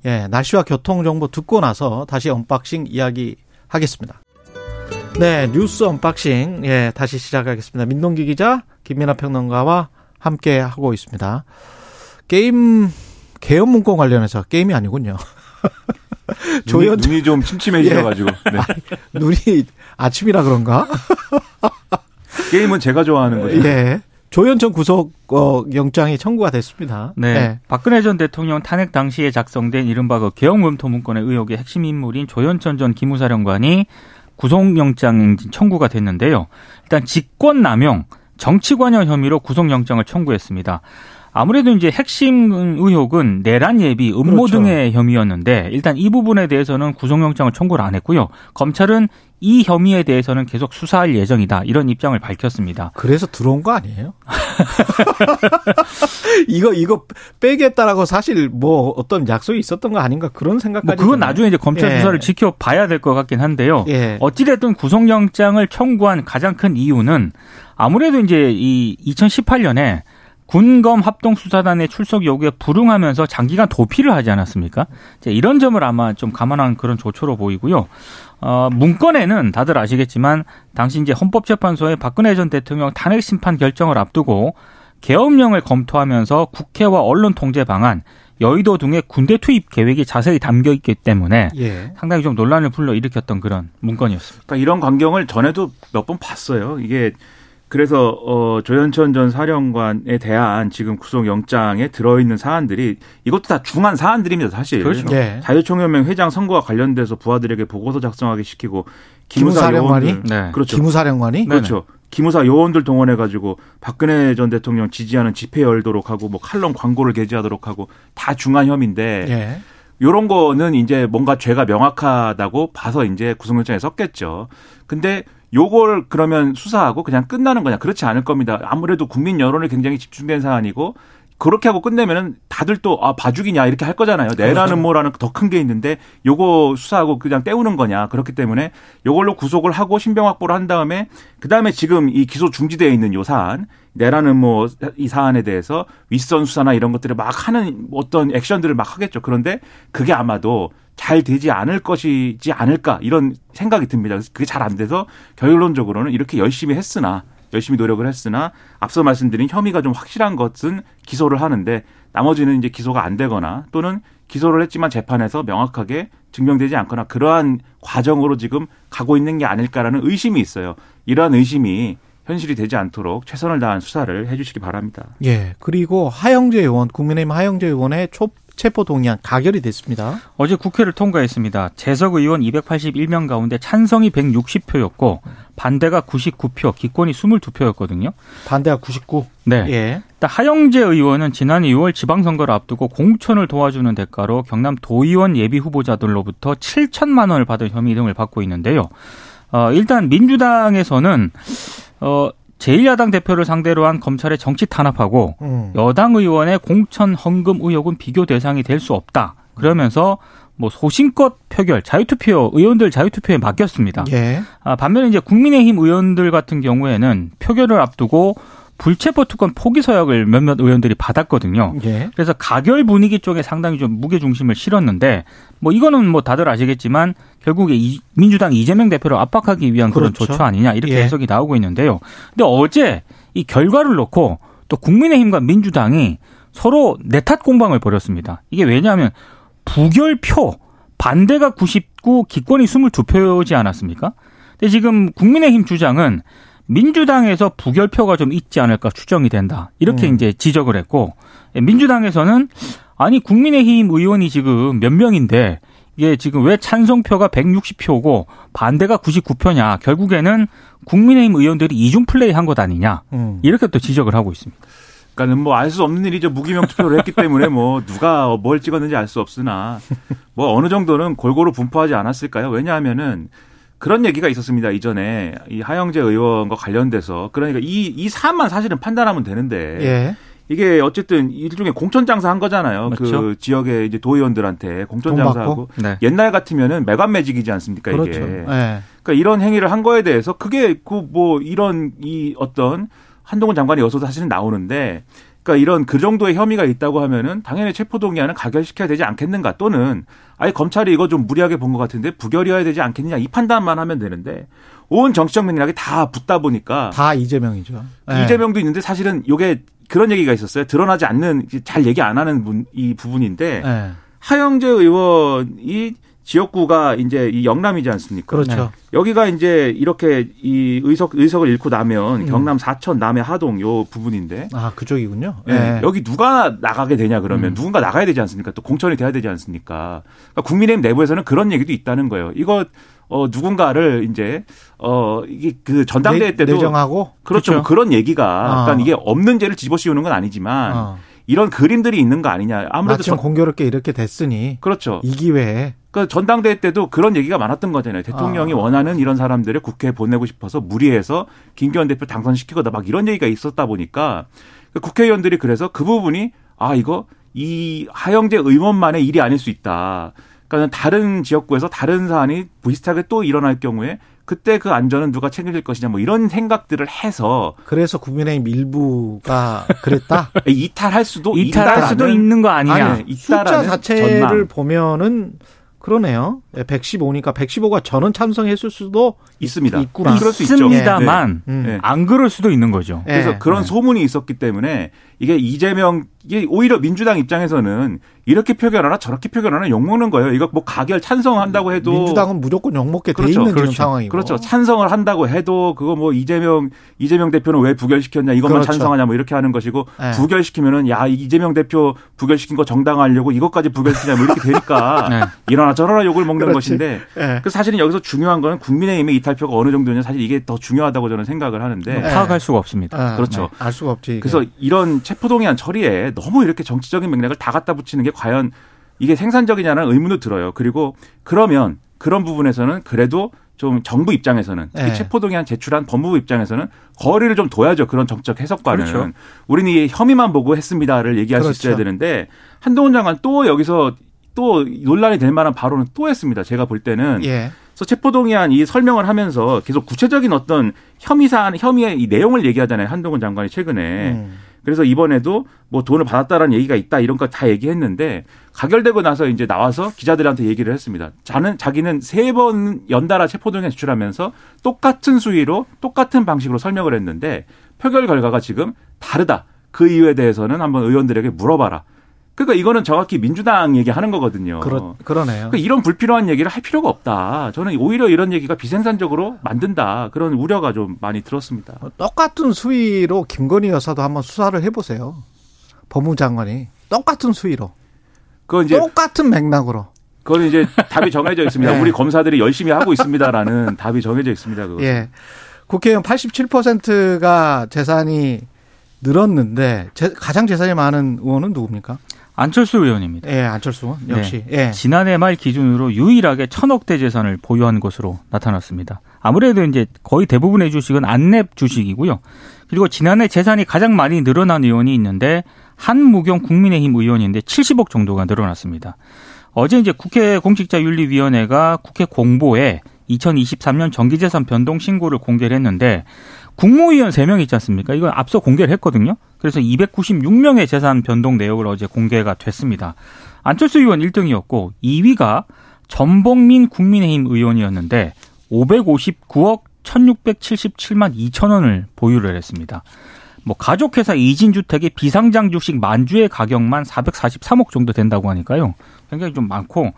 예, 날씨와 교통 정보 듣고 나서 다시 언박싱 이야기 하겠습니다. 네, 뉴스 언박싱 예, 다시 시작하겠습니다. 민동기 기자, 김민아 평론가와 함께 하고 있습니다. 게임 계엄 문건 관련해서 게임이 아니군요. 눈이, 조현 눈이 좀 침침해지셔가지고 네. 눈이 아침이라 그런가? 게임은 제가 좋아하는 거죠. 예. 조현천 구속 어, 영장이 청구가 됐습니다. 네. 예. 박근혜 전 대통령 탄핵 당시에 작성된 이른바 그 개헌검토 문건의 의혹의 핵심 인물인 조현천 전 기무사령관이 구속영장 청구가 됐는데요. 일단 직권남용, 정치관여 혐의로 구속영장을 청구했습니다. 아무래도 이제 핵심 의혹은 내란 예비, 음모 그렇죠. 등의 혐의였는데 일단 이 부분에 대해서는 구속영장을 청구를 안 했고요. 검찰은 이 혐의에 대해서는 계속 수사할 예정이다 이런 입장을 밝혔습니다. 그래서 들어온 거 아니에요? *laughs* 이거 이거 빼겠다라고 사실 뭐 어떤 약속이 있었던 거 아닌가 그런 생각까지. 뭐 그건 드네요. 나중에 이제 검찰 예. 수사를 지켜봐야 될 것 같긴 한데요. 예. 어찌됐든 구속영장을 청구한 가장 큰 이유는 아무래도 이제 이 2018년에 군검 합동수사단의 출석 요구에 불응하면서 장기간 도피를 하지 않았습니까? 이제 이런 점을 아마 좀 감안한 그런 조처로 보이고요. 어, 문건에는 다들 아시겠지만 당시 이제 헌법재판소의 박근혜 전 대통령 탄핵 심판 결정을 앞두고 계엄령을 검토하면서 국회와 언론 통제 방안, 여의도 등의 군대 투입 계획이 자세히 담겨 있기 때문에 예. 상당히 좀 논란을 불러 일으켰던 그런 문건이었습니다. 그러니까 이런 광경을 전에도 몇 번 봤어요. 이게 그래서 어 조현천 전 사령관에 대한 지금 구속영장에 들어있는 사안들이 이것도 다 중한 사안들입니다, 사실. 그렇죠. 예. 자유총연맹 회장 선거와 관련돼서 부하들에게 보고서 작성하게 시키고 기무사 기무사령관이? 요원들 네. 그렇죠. 기무사령관이 그렇죠. 기무사 요원들 동원해 가지고 박근혜 전 대통령 지지하는 집회 열도록 하고 뭐 칼럼 광고를 게재하도록 하고 다 중한 혐의인데 예. 요런 거는 이제 뭔가 죄가 명확하다고 봐서 이제 구속영장에 썼겠죠. 근데 요걸 그러면 수사하고 그냥 끝나는 거냐? 그렇지 않을 겁니다. 아무래도 국민 여론이 굉장히 집중된 사안이고 그렇게 하고 끝내면은 다들 또 아 봐주기냐 이렇게 할 거잖아요. 내라는 뭐라는 더 큰 게 있는데 요거 수사하고 그냥 때우는 거냐 그렇기 때문에 요걸로 구속을 하고 신병 확보를 한 다음에 그 다음에 지금 이 기소 중지되어 있는 요 사안 내라는 뭐 이 사안에 대해서 윗선 수사나 이런 것들을 막 하는 어떤 액션들을 막 하겠죠. 그런데 그게 아마도 잘 되지 않을 것이지 않을까 이런 생각이 듭니다. 그래서 그게 잘 안 돼서 결론적으로는 이렇게 열심히 했으나 열심히 노력을 했으나 앞서 말씀드린 혐의가 좀 확실한 것은 기소를 하는데 나머지는 이제 기소가 안 되거나 또는 기소를 했지만 재판에서 명확하게 증명되지 않거나 그러한 과정으로 지금 가고 있는 게 아닐까라는 의심이 있어요. 이러한 의심이 현실이 되지 않도록 최선을 다한 수사를 해 주시기 바랍니다. 예. 그리고 하영재 의원, 국민의힘 하영재 의원의 초, 체포 동의안 가결이 됐습니다. 어제 국회를 통과했습니다. 재석 의원 281명 가운데 찬성이 160표였고 반대가 99표, 기권이 22표였거든요. 반대가 99. 네. 예. 일단 하영재 의원은 지난 2월 지방선거를 앞두고 공천을 도와주는 대가로 경남 도의원 예비 후보자들로부터 7천만 원을 받은 혐의 등을 받고 있는데요. 어, 일단 민주당에서는 어, 제1야당 대표를 상대로 한 검찰의 정치 탄압하고 음. 여당 의원의 공천 헌금 의혹은 비교 대상이 될 수 없다. 그러면서 뭐 소신껏 표결, 자유투표 의원들 자유투표에 맡겼습니다. 예. 아, 반면에 이제 국민의힘 의원들 같은 경우에는 표결을 앞두고 불체포 특권 포기 서약을 몇몇 의원들이 받았거든요. 예. 그래서 가결 분위기 쪽에 상당히 좀 무게 중심을 실었는데 뭐 이거는 뭐 다들 아시겠지만 결국에 이 민주당 이재명 대표를 압박하기 위한 그런 그렇죠. 조처 아니냐 이렇게 예. 해석이 나오고 있는데요. 근데 어제 이 결과를 놓고 또 국민의힘과 민주당이 서로 내탓 공방을 벌였습니다. 이게 왜냐하면 부결표 반대가 99, 기권이 22표지 않았습니까? 근데 지금 국민의힘 주장은 민주당에서 부결표가 좀 있지 않을까 추정이 된다. 이렇게 음. 이제 지적을 했고 민주당에서는 아니 국민의힘 의원이 지금 몇 명인데 이게 지금 왜 찬성표가 160표고 반대가 99표냐. 결국에는 국민의힘 의원들이 이중 플레이 한 것 아니냐. 음. 이렇게 또 지적을 하고 있습니다. 그러니까는 뭐 알 수 없는 일이죠. 무기명 투표를 했기 때문에 뭐 누가 뭘 찍었는지 알 수 없으나 뭐 어느 정도는 골고루 분포하지 않았을까요? 왜냐하면은 그런 얘기가 있었습니다. 이전에 이 하영재 의원과 관련돼서 그러니까 이 이 사안만 사실은 판단하면 되는데 예. 이게 어쨌든 일종의 공천 장사한 거잖아요. 그렇죠. 그 지역의 이제 도의원들한테 공천 돈 장사하고 네. 옛날 같으면 매관 매직이지 않습니까 이게. 그렇죠. 예. 그러니까 이런 행위를 한 거에 대해서 그게 그 뭐 이런 이 어떤 한동훈 장관이 여서도 사실은 나오는데 그러니까 이런 그 정도의 혐의가 있다고 하면은 당연히 체포동의안은 가결시켜야 되지 않겠는가 또는 아예 검찰이 이거 좀 무리하게 본 것 같은데 부결이어야 되지 않겠느냐 이 판단만 하면 되는데 온 정치적 맥락이 다 붙다 보니까 다 이재명이죠. 예. 이재명도 있는데 사실은 요게 그런 얘기가 있었어요. 드러나지 않는 잘 얘기 안 하는 분, 이 부분인데 예. 하영재 의원이 지역구가 이제 이 영남이지 않습니까? 그렇죠. 여기가 이제 이렇게 이 의석 의석을 잃고 나면 음. 경남 사천 남해 하동 요 부분인데 아, 그쪽이군요. 예, 예. 여기 누가 나가게 되냐 그러면 음. 누군가 나가야 되지 않습니까? 또 공천이 돼야 되지 않습니까? 그러니까 국민의힘 내부에서는 그런 얘기도 있다는 거예요. 이거 어 누군가를 이제 어 이게 그 전당대회 내- 때도 내정하고 그렇죠. 그렇죠. 그런 얘기가 아. 그러니까 이게 없는 죄를 집어씌우는 건 아니지만 어. 이런 그림들이 있는 거 아니냐. 아무래도 마침 저- 공교롭게 이렇게 됐으니 그렇죠. 이 기회에 그 전당대회 때도 그런 얘기가 많았던 거잖아요. 대통령이 아. 원하는 이런 사람들을 국회에 보내고 싶어서 무리해서 김기현 대표 당선시키거나 막 이런 얘기가 있었다 보니까 그 국회의원들이 그래서 그 부분이 아 이거 이 하영재 의원만의 일이 아닐 수 있다. 그러니까 다른 지역구에서 다른 사안이 비슷하게 또 일어날 경우에 그때 그 안전은 누가 책임질 것이냐 뭐 이런 생각들을 해서 그래서 국민의힘 일부가 그랬다. *laughs* 이탈할 수도 이탈할 수도 있는 거 아니냐. 아니, 숫자 자체를 전망. 보면은 그러네요. 115니까 115가 전원 참석했을 수도 있습니다. 있구나. 그럴 수 있죠. 있습니다만 음. 네. 안 그럴 수도 있는 거죠. 예. 그래서 그런 네. 소문이 있었기 때문에 이게 이재명 이게 오히려 민주당 입장에서는 이렇게 표결하나 저렇게 표결하나 욕먹는 거예요. 이거 뭐 가결 찬성한다고 해도 민주당은 무조건 욕먹게 돼 그렇죠. 있는 지금 그렇죠. 상황이고. 그렇죠. 찬성을 한다고 해도 그거 뭐 이재명 이재명 대표는 왜 부결시켰냐 이것만 그렇죠. 찬성하냐 뭐 이렇게 하는 것이고 네. 부결시키면은 야 이재명 대표 부결시킨 거 정당하려고 이것까지 부결시키냐 뭐 이렇게 되니까 *laughs* 네. 이러나 저러나 욕을 먹는 그렇지. 것인데 예. 그 사실은 여기서 중요한 거는 국민의힘의 이탈 발표가 어느 정도냐 사실 이게 더 중요하다고 저는 생각을 하는데 네. 파악할 수가 없습니다. 아, 그렇죠. 네. 알 수가 없지. 이게. 그래서 이런 체포동의안 처리에 너무 이렇게 정치적인 맥락을 다 갖다 붙이는 게 과연 이게 생산적이냐는 의문도 들어요. 그리고 그러면 그런 부분에서는 그래도 좀 정부 입장에서는 특히 네. 체포동의안 제출한 법무부 입장에서는 거리를 좀 둬야죠. 그런 정책 해석과는. 그렇죠. 우리는 이 혐의만 보고 했습니다를 얘기할 그렇죠. 수 있어야 되는데 한동훈 장관 또 여기서 또 논란이 될 만한 발언은 또 했습니다. 제가 볼 때는 예. 그래서 체포동의안 이 설명을 하면서 계속 구체적인 어떤 혐의 사안, 혐의의 이 내용을 얘기하잖아요. 한동훈 장관이 최근에. 음. 그래서 이번에도 뭐 돈을 받았다라는 얘기가 있다 이런 거 다 얘기했는데 가결되고 나서 이제 나와서 기자들한테 얘기를 했습니다. 자는 자기는 세 번 연달아 체포동의안 제출하면서 똑같은 수위로 똑같은 방식으로 설명을 했는데 표결 결과가 지금 다르다. 그 이유에 대해서는 한번 의원들에게 물어봐라. 그러니까 이거는 정확히 민주당 얘기하는 거거든요. 그러, 그러네요. 그러니까 이런 불필요한 얘기를 할 필요가 없다. 저는 오히려 이런 얘기가 비생산적으로 만든다. 그런 우려가 좀 많이 들었습니다. 똑같은 수위로 김건희 여사도 한번 수사를 해보세요. 법무장관이 똑같은 수위로 그거 이제 똑같은 맥락으로. 그건 이제 답이 정해져 있습니다. *laughs* 네. 우리 검사들이 열심히 하고 있습니다라는 *laughs* 답이 정해져 있습니다. 그거. 예. 국회의원 87%가 재산이 늘었는데 제- 가장 재산이 많은 의원은 누굽니까? 안철수 의원입니다. 예, 안철수 의원 역시. 예. 지난해 말 기준으로 유일하게 천억대 재산을 보유한 것으로 나타났습니다. 아무래도 이제 거의 대부분의 주식은 안랩 주식이고요. 그리고 지난해 재산이 가장 많이 늘어난 의원이 있는데 한무경 국민의힘 의원인데 70억 정도가 늘어났습니다. 어제 이제 국회 공직자윤리위원회가 국회 공보에 2023년 정기재산 변동 신고를 공개를 했는데 국무위원 3명 있지 않습니까? 이건 앞서 공개를 했거든요. 그래서 296명의 재산 변동 내역을 어제 공개가 됐습니다. 안철수 의원 1등이었고 2위가 전봉민 국민의힘 의원이었는데 559억 1677만 2천 원을 보유를 했습니다. 뭐 가족회사 이진주택의 비상장 주식 만주의 가격만 443억 정도 된다고 하니까요. 굉장히 좀 많고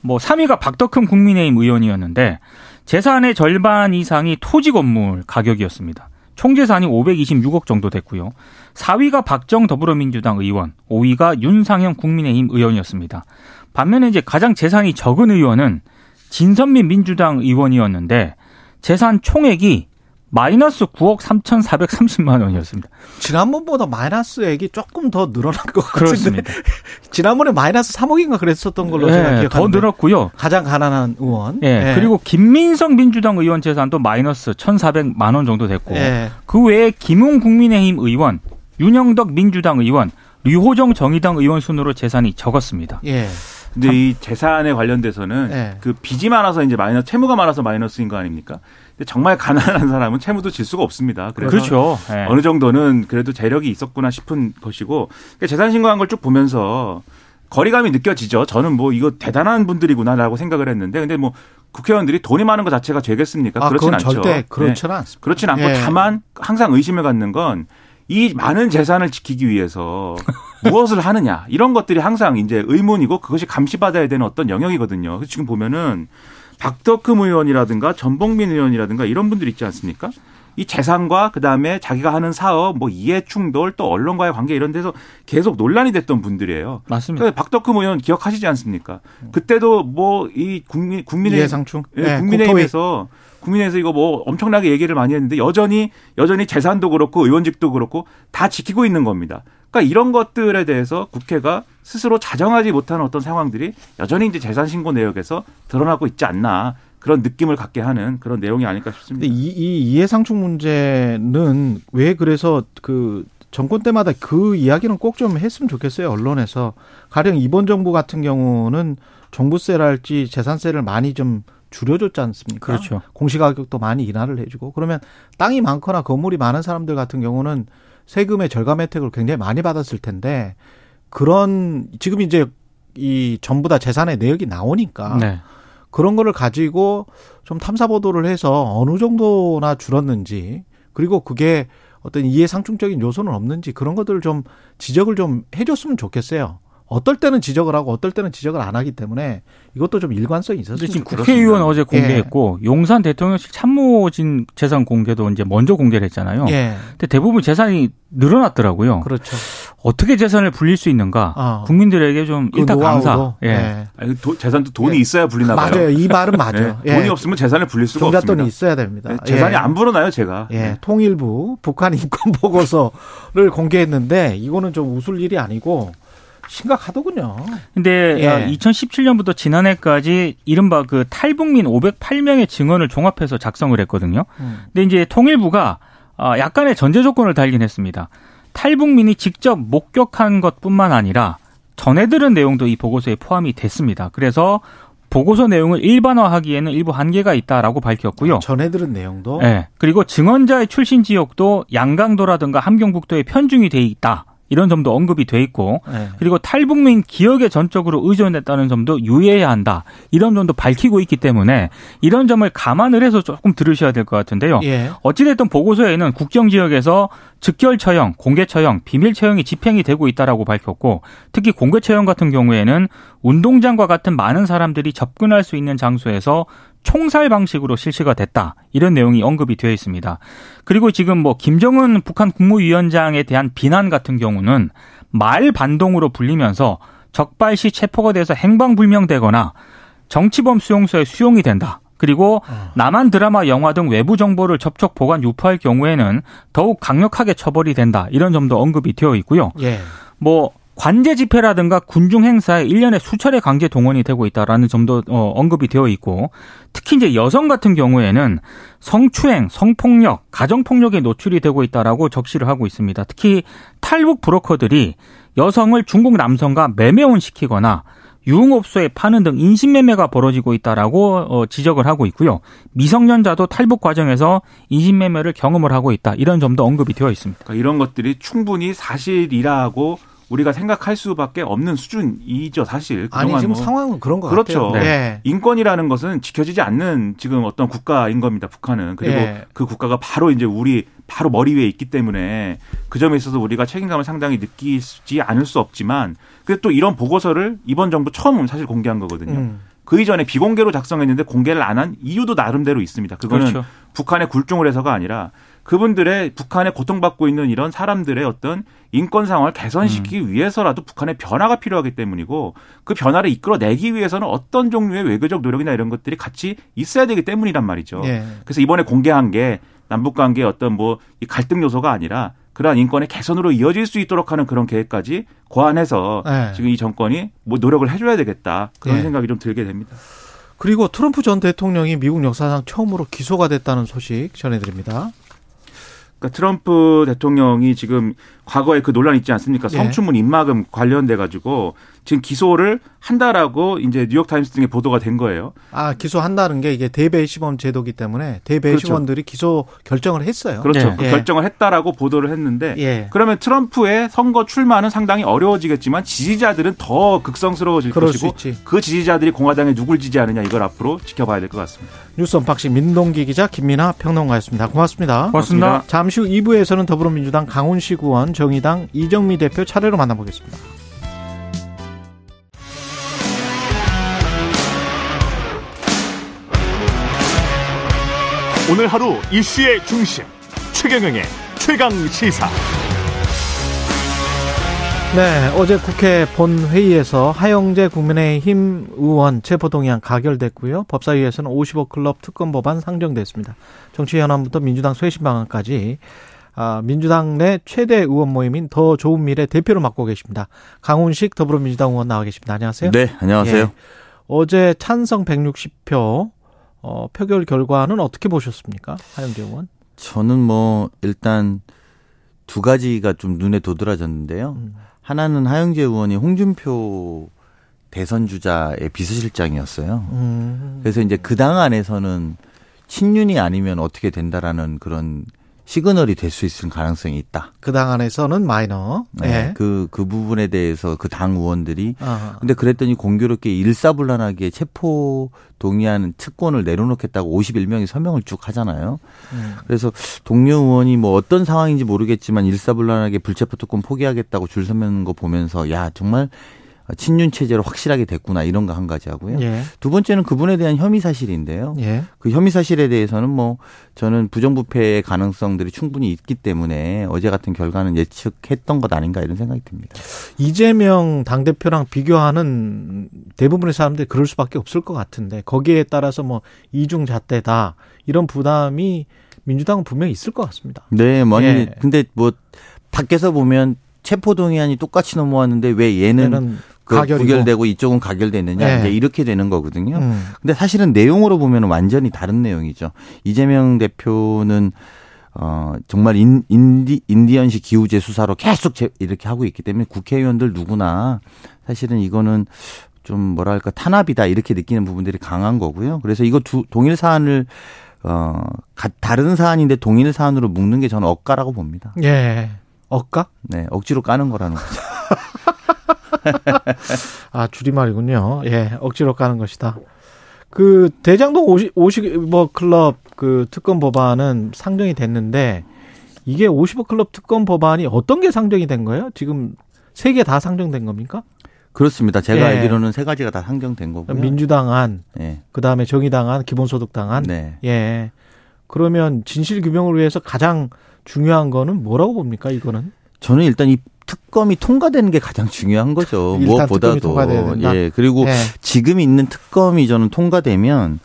뭐 3위가 박덕흠 국민의힘 의원이었는데 재산의 절반 이상이 토지 건물 가격이었습니다. 총 재산이 526억 정도 됐고요. 4위가 박정 더불어민주당 의원, 5위가 윤상현 국민의힘 의원이었습니다. 반면에 이제 가장 재산이 적은 의원은 진선민 민주당 의원이었는데 재산 총액이 마이너스 9억 3,430만 원이었습니다. 지난번보다 마이너스액이 조금 더 늘어난 것 같은데. 그렇습니다. *laughs* 지난번에 마이너스 3억인가 그랬었던 걸로 제가 네, 기억하는데. 더 늘었고요. 가장 가난한 의원. 예, 그리고 김민성 민주당 의원 재산도 마이너스 1,400만 원 정도 됐고 예. 그 외에 김웅 국민의힘 의원, 윤영덕 민주당 의원, 류호정 정의당 의원 순으로 재산이 적었습니다. 예. 근데 이 재산에 관련돼서는 네. 그 빚이 많아서 이제 마이너스 채무가 많아서 마이너스인 거 아닙니까? 근데 정말 가난한 *laughs* 사람은 채무도 질 수가 없습니다. 그래서 그렇죠. 예. 어느 정도는 그래도 재력이 있었구나 싶은 것이고 그러니까 재산 신고한 걸 쭉 보면서 거리감이 느껴지죠. 저는 뭐 이거 대단한 분들이구나라고 생각을 했는데 근데 뭐 국회의원들이 돈이 많은 것 자체가 죄겠습니까? 아, 그렇진 않죠. 절대 네. 그렇지는 않습니다. 그렇진 않고 예. 다만 항상 의심을 갖는 건 이 많은 재산을 지키기 위해서 *laughs* 무엇을 하느냐 이런 것들이 항상 이제 의문이고 그것이 감시받아야 되는 어떤 영역이거든요. 그래서 지금 보면은 박덕흠 의원이라든가 전봉민 의원이라든가 이런 분들 있지 않습니까? 이 재산과 그다음에 자기가 하는 사업, 뭐 이해 충돌, 또 언론과의 관계 이런 데서 계속 논란이 됐던 분들이에요. 맞습니다. 그러니까 박덕흠 의원 기억하시지 않습니까? 그때도 뭐 이 국민 국민의 이해상충. 예, 예, 국토위. 국민의힘에서 국민의힘에서 이거 뭐 엄청나게 얘기를 많이 했는데 여전히 여전히 재산도 그렇고 의원직도 그렇고 다 지키고 있는 겁니다. 그러니까 이런 것들에 대해서 국회가 스스로 자정하지 못하는 어떤 상황들이 여전히 이제 재산 신고 내역에서 드러나고 있지 않나 그런 느낌을 갖게 하는 그런 내용이 아닐까 싶습니다. 이, 이 이해상충 문제는 왜 그래서 그 정권 때마다 그 이야기는 꼭 좀 했으면 좋겠어요 언론에서 가령 이번 정부 같은 경우는 종부세랄지 재산세를 많이 좀 줄여줬지 않습니까? 그렇죠. 공시가격도 많이 인하를 해주고 그러면 땅이 많거나 건물이 많은 사람들 같은 경우는 세금의 절감 혜택을 굉장히 많이 받았을 텐데 그런 지금 이제 이 전부 다 재산의 내역이 나오니까 네. 그런 거를 가지고 좀 탐사 보도를 해서 어느 정도나 줄었는지 그리고 그게 어떤 이해 상충적인 요소는 없는지 그런 것들을 좀 지적을 좀 해줬으면 좋겠어요. 어떨 때는 지적을 하고 어떨 때는 지적을 안 하기 때문에 이것도 좀 일관성이 있었으면 지금. 국회의원 어제 예. 공개했고 용산 대통령실 참모진 재산 공개도 이제 먼저 공개를 했잖아요. 예, 근데 대부분 재산이 늘어났더라고요. 그렇죠. 어떻게 재산을 불릴 수 있는가 어. 국민들에게 좀 그 일타 강사. 예. 예. 아니, 도- 재산도 돈이 예. 있어야 불리나 봐요. 맞아요. 이 말은 맞아요. 예. 예. 돈이 없으면 재산을 불릴 수가 없습니다. 있어야 됩니다. 예, 재산이 예. 안 불어나요, 제가. 예, 통일부 북한 인권 보고서를 공개했는데 이거는 좀 웃을 일이 아니고 심각하더군요. 근데 예. 2017년부터 지난해까지 이른바 그 탈북민 508명의 증언을 종합해서 작성을 했거든요. 음. 근데 이제 통일부가 아, 약간의 전제 조건을 달긴 했습니다. 탈북민이 직접 목격한 것뿐만 아니라 전해 들은 내용도 이 보고서에 포함이 됐습니다. 그래서 보고서 내용을 일반화하기에는 일부 한계가 있다라고 밝혔고요. 전해 들은 내용도 네. 그리고 증언자의 출신 지역도 양강도라든가 함경북도에 편중이 돼 있다. 이런 점도 언급이 돼 있고 예. 그리고 탈북민 기억에 전적으로 의존했다는 점도 유의해야 한다. 이런 점도 밝히고 있기 때문에 이런 점을 감안을 해서 조금 들으셔야 될 것 같은데요. 예. 어찌됐든 보고서에는 국경 지역에서 즉결 처형, 공개 처형, 비밀 처형이 집행이 되고 있다라고 밝혔고 특히 공개 처형 같은 경우에는 운동장과 같은 많은 사람들이 접근할 수 있는 장소에서 총살 방식으로 실시가 됐다. 이런 내용이 언급이 되어 있습니다. 그리고 지금 뭐 김정은 북한 국무위원장에 대한 비난 같은 경우는 말 반동으로 불리면서 적발 시 체포가 돼서 행방불명되거나 정치범 수용소에 수용이 된다. 그리고 남한 드라마, 영화 등 외부 정보를 접촉, 보관, 유포할 경우에는 더욱 강력하게 처벌이 된다. 이런 점도 언급이 되어 있고요. 예. 뭐 관제 집회라든가 군중 행사에 1년에 수차례 강제 동원이 되고 있다라는 점도 어, 언급이 되어 있고 특히 이제 여성 같은 경우에는 성추행, 성폭력, 가정폭력에 노출이 되고 있다라고 적시를 하고 있습니다. 특히 탈북 브로커들이 여성을 중국 남성과 매매혼 시키거나 유흥업소에 파는 등 인신매매가 벌어지고 있다라고 어, 지적을 하고 있고요. 미성년자도 탈북 과정에서 인신매매를 경험을 하고 있다. 이런 점도 언급이 되어 있습니다. 그러니까 이런 것들이 충분히 사실이라고 우리가 생각할 수밖에 없는 수준이죠, 사실. 아니 그동안 지금 뭐 상황은 그런 것 그렇죠. 같아요. 예. 인권이라는 것은 지켜지지 않는 지금 어떤 국가인 겁니다, 북한은. 그리고 예. 그 국가가 바로 이제 우리 바로 머리 위에 있기 때문에 그 점에 있어서 우리가 책임감을 상당히 느끼지 않을 수 없지만 근데 또 이런 보고서를 이번 정부 처음 사실 공개한 거거든요. 음. 그 이전에 비공개로 작성했는데 공개를 안 한 이유도 나름대로 있습니다. 그거는 그렇죠. 북한의 굴종을 해서가 아니라 그분들의 북한에 고통받고 있는 이런 사람들의 어떤 인권 상황을 개선시키기 음. 위해서라도 북한의 변화가 필요하기 때문이고 그 변화를 이끌어내기 위해서는 어떤 종류의 외교적 노력이나 이런 것들이 같이 있어야 되기 때문이란 말이죠. 예. 그래서 이번에 공개한 게 남북 관계의 어떤 뭐이 갈등 요소가 아니라 그러한 인권의 개선으로 이어질 수 있도록 하는 그런 계획까지 고안해서 네. 지금 이 정권이 뭐 노력을 해줘야 되겠다 그런 네. 생각이 좀 들게 됩니다. 그리고 트럼프 전 대통령이 미국 역사상 처음으로 기소가 됐다는 소식 전해드립니다. 그러니까 트럼프 대통령이 지금 과거에 그 논란 있지 않습니까? 예. 성추문 입막음 관련돼 가지고 지금 기소를 한다라고 이제 뉴욕 타임스 등에 보도가 된 거예요. 아 기소한다는 게 이게 대배심원 제도기 때문에 대배심원들이 기소 결정을 했어요. 그렇죠. 네. 그 예. 결정을 했다라고 보도를 했는데 예. 그러면 트럼프의 선거 출마는 상당히 어려워지겠지만 지지자들은 더 극성스러워질 것이고 있지. 그 지지자들이 공화당에 누굴 지지하느냐 이걸 앞으로 지켜봐야 될 것 같습니다. 뉴스 언박싱 민동기 기자 김민아 평론가였습니다. 고맙습니다. 고맙습니다. 잠시 후 2부에서는 더불어민주당 강훈식 의원, 정의당 이정미 대표 차례로 만나보겠습니다. 오늘 하루 이슈의 중심 최경영의 최강 시사. 네, 어제 국회 본회의에서 하영재 국민의힘 의원 체포동의안 가결됐고요. 법사위에서는 55 클럽 특검 법안 상정됐습니다. 정치현안부터 민주당 쇄신 방안까지 아, 민주당 내 최대 의원 모임인 더 좋은 미래 대표를 맡고 계십니다. 강훈식 더불어민주당 의원 나와 계십니다. 안녕하세요. 네, 안녕하세요. 예. 어제 찬성 160표 어, 표결 결과는 어떻게 보셨습니까? 하영재 의원. 저는 뭐 일단 두 가지가 좀 눈에 도드라졌는데요. 음. 하나는 하영재 의원이 홍준표 대선 주자의 비서실장이었어요. 음. 그래서 이제 그 당 안에서는 친윤이 아니면 어떻게 된다라는 그런 시그널이 될 수 있을 가능성이 있다. 그 당 안에서는 마이너. 네. 예. 그, 그 부분에 대해서 그 당 의원들이 아, 근데 그랬더니 공교롭게 일사불란하게 체포 동의하는 특권을 내려놓겠다고 51명이 서명을 쭉 하잖아요. 음. 그래서 동료 의원이 뭐 어떤 상황인지 모르겠지만 일사불란하게 불체포 특권 포기하겠다고 줄 서는 거 보면서 야 정말 친윤 체제로 확실하게 됐구나 이런 거 한 가지 하고요. 예. 두 번째는 그분에 대한 혐의 사실인데요. 예. 그 혐의 사실에 대해서는 뭐 저는 부정부패의 가능성들이 충분히 있기 때문에 어제 같은 결과는 예측했던 것 아닌가 이런 생각이 듭니다. 이재명 당 대표랑 비교하는 대부분의 사람들이 그럴 수밖에 없을 것 같은데 거기에 따라서 뭐 이중 잣대다 이런 부담이 민주당은 분명히 있을 것 같습니다. 네, 뭐 예. 근데 뭐 밖에서 보면 체포동의안이 똑같이 넘어왔는데 왜 얘는 그. 부결되고 이쪽은 가결됐느냐 예. 이제 이렇게 되는 거거든요. 음. 근데 사실은 내용으로 보면 완전히 다른 내용이죠. 이재명 대표는 어 정말 인, 인디 인디언식 기우제 수사로 계속 제, 이렇게 하고 있기 때문에 국회의원들 누구나 사실은 이거는 좀 뭐랄까 탄압이다 이렇게 느끼는 부분들이 강한 거고요. 그래서 이거 두 동일 사안을 어 가- 다른 사안인데 동일 사안으로 묶는 게 저는 억까라고 봅니다. 예. 억까? 네, 억지로 까는 거라는 거죠. *laughs* *laughs* 아, 줄임말이군요. 예, 억지로 까는 것이다. 그, 대장동 50, 50뭐 클럽 그 특검 법안은 상정이 됐는데, 이게 50억 클럽 특검 법안이 어떤 게 상정이 된 거예요? 지금 세 개 다 상정된 겁니까? 그렇습니다. 제가 예. 알기로는 세 가지가 다 상정된 거고요. 민주당 안, 네. 그 다음에 정의당 안, 기본소득당 안. 네. 예. 그러면 진실 규명을 위해서 가장 중요한 거는 뭐라고 봅니까, 이거는? 저는 일단 이 특검이 통과되는 게 가장 중요한 거죠. 무엇보다도. 예. 그리고 예. 지금 있는 특검이 저는 통과되면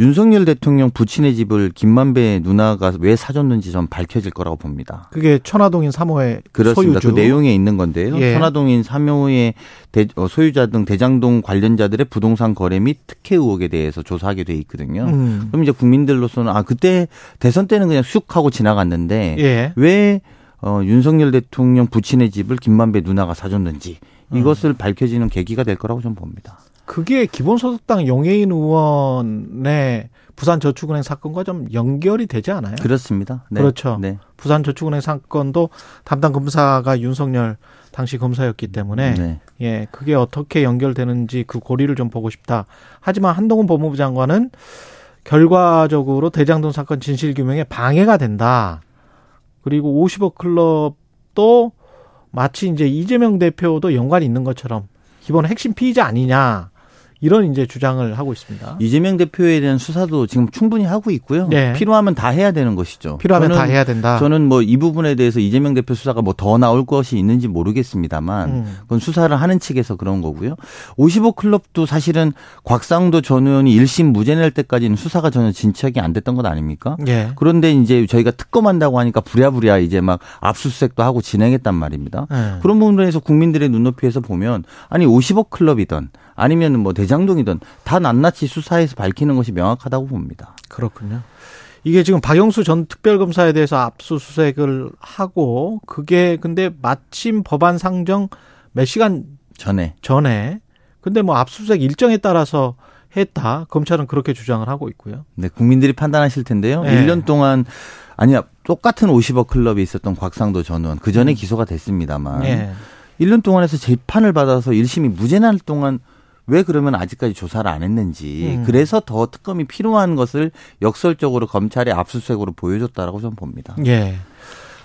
윤석열 대통령 부친의 집을 김만배 누나가 왜 사줬는지 전 밝혀질 거라고 봅니다. 그게 천화동인 3호의 그렇습니다. 소유주. 그 내용에 있는 건데요. 예. 천화동인 3호의 대- 어, 소유자 등 대장동 관련자들의 부동산 거래 및 특혜 의혹에 대해서 조사하게 돼 있거든요. 음. 그럼 이제 국민들로서는 아 그때 대선 때는 그냥 쑥 하고 지나갔는데 예. 왜 어, 윤석열 대통령 부친의 집을 김만배 누나가 사줬는지 이것을 밝혀지는 계기가 될 거라고 저는 봅니다. 그게 기본소득당 용해인 의원의 부산저축은행 사건과 좀 연결이 되지 않아요? 그렇습니다. 네. 그렇죠. 네. 부산저축은행 사건도 담당 검사가 윤석열 당시 검사였기 때문에 네. 예, 그게 어떻게 연결되는지 그 고리를 좀 보고 싶다. 하지만 한동훈 법무부 장관은 결과적으로 대장동 사건 진실 규명에 방해가 된다. 그리고 50억 클럽도 마치 이제 이재명 대표도 연관이 있는 것처럼 기본 핵심 피의자 아니냐. 이런 이제 주장을 하고 있습니다. 이재명 대표에 대한 수사도 지금 충분히 하고 있고요. 네. 필요하면 다 해야 되는 것이죠. 필요하면 저는- 다 해야 된다. 저는 뭐 이 부분에 대해서 이재명 대표 수사가 뭐 더 나올 것이 있는지 모르겠습니다만 음. 그건 수사를 하는 측에서 그런 거고요. 55 클럽도 사실은 곽상도 전 의원이 1심 무죄 낼 때까지는 수사가 전혀 진척이 안 됐던 것 아닙니까? 예. 그런데 이제 저희가 특검한다고 하니까 부랴부랴 이제 막 압수수색도 하고 진행했단 말입니다. 예. 그런 부분에서 국민들의 눈높이에서 보면 아니 50억 클럽이든 아니면 뭐 대장동이든 다 낱낱이 수사해서 밝히는 것이 명확하다고 봅니다. 그렇군요. 이게 지금 박영수 전 특별검사에 대해서 압수수색을 하고 그게 근데 마침 법안 상정 몇 시간 전에 전에 근데 뭐 압수수색 일정에 따라서 했다. 검찰은 그렇게 주장을 하고 있고요. 네, 국민들이 판단하실 텐데요. 네. 1년 동안 아니야 똑같은 50억 클럽에 있었던 곽상도 전 의원 그 전에 기소가 됐습니다만 예. 1년 동안 해서 재판을 받아서 1심이 무죄 날 동안 왜 그러면 아직까지 조사를 안 했는지 음. 그래서 더 특검이 필요한 것을 역설적으로 검찰의 압수수색으로 보여줬다라고 저는 봅니다. 예.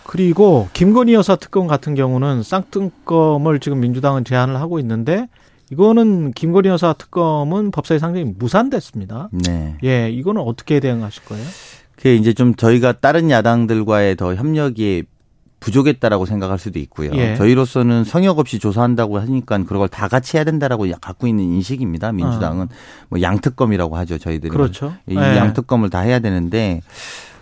그리고 김건희 여사 특검 같은 경우는 쌍특검을 지금 민주당은 제안을 하고 있는데 이거는 김건희 여사 특검은 법사위 상정이 무산됐습니다. 네. 예, 이거는 어떻게 대응하실 거예요? 그게 이제 좀 저희가 다른 야당들과의 더 협력이 부족했다라고 생각할 수도 있고요. 예. 저희로서는 성역 없이 조사한다고 하니까 그걸 다 같이 해야 된다라고 갖고 있는 인식입니다. 민주당은 뭐 양특검이라고 하죠. 저희들은 아. 그렇죠. 이 예. 양특검을 다 해야 되는데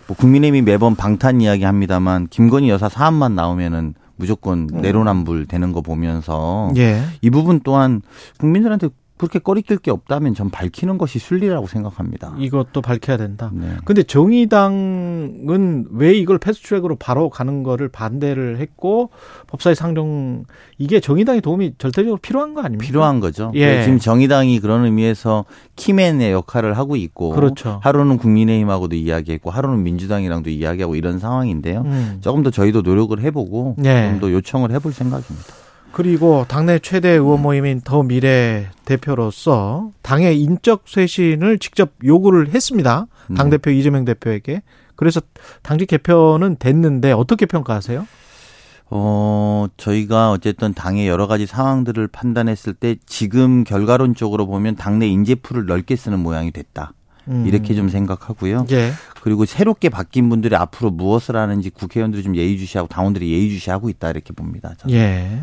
뭐 국민의힘이 매번 방탄 이야기 합니다만 김건희 여사 사안만 나오면은 무조건 내로남불 되는 거 보면서 음. 예. 이 부분 또한 국민들한테 그렇게 꺼리낄 게 없다면 전 밝히는 것이 순리라고 생각합니다. 이것도 밝혀야 된다. 네. 근데 정의당은 왜 이걸 패스트트랙으로 바로 가는 거를 반대를 했고 법사위 상정 이게 정의당의 도움이 절대적으로 필요한 거 아닙니까? 필요한 거죠. 예. 지금 정의당이 그런 의미에서 키맨의 역할을 하고 있고 그렇죠. 하루는 국민의힘하고도 이야기했고 하루는 민주당이랑도 이야기하고 이런 상황인데요. 음. 조금 더 저희도 노력을 해보고 네. 좀더 요청을 해볼 생각입니다. 그리고 당내 최대 의원 모임인 더 미래 대표로서 당의 인적 쇄신을 직접 요구를 했습니다. 당 네. 대표 이재명 대표에게. 그래서 당직 개편은 됐는데 어떻게 평가하세요? 어, 저희가 어쨌든 당의 여러 가지 상황들을 판단했을 때 지금 결과론적으로 보면 당내 인재풀을 넓게 쓰는 모양이 됐다. 음. 이렇게 좀 생각하고요. 예. 그리고 새롭게 바뀐 분들이 앞으로 무엇을 하는지 국회의원들이 좀 예의주시하고 당원들이 예의주시하고 있다 이렇게 봅니다. 저는. 예.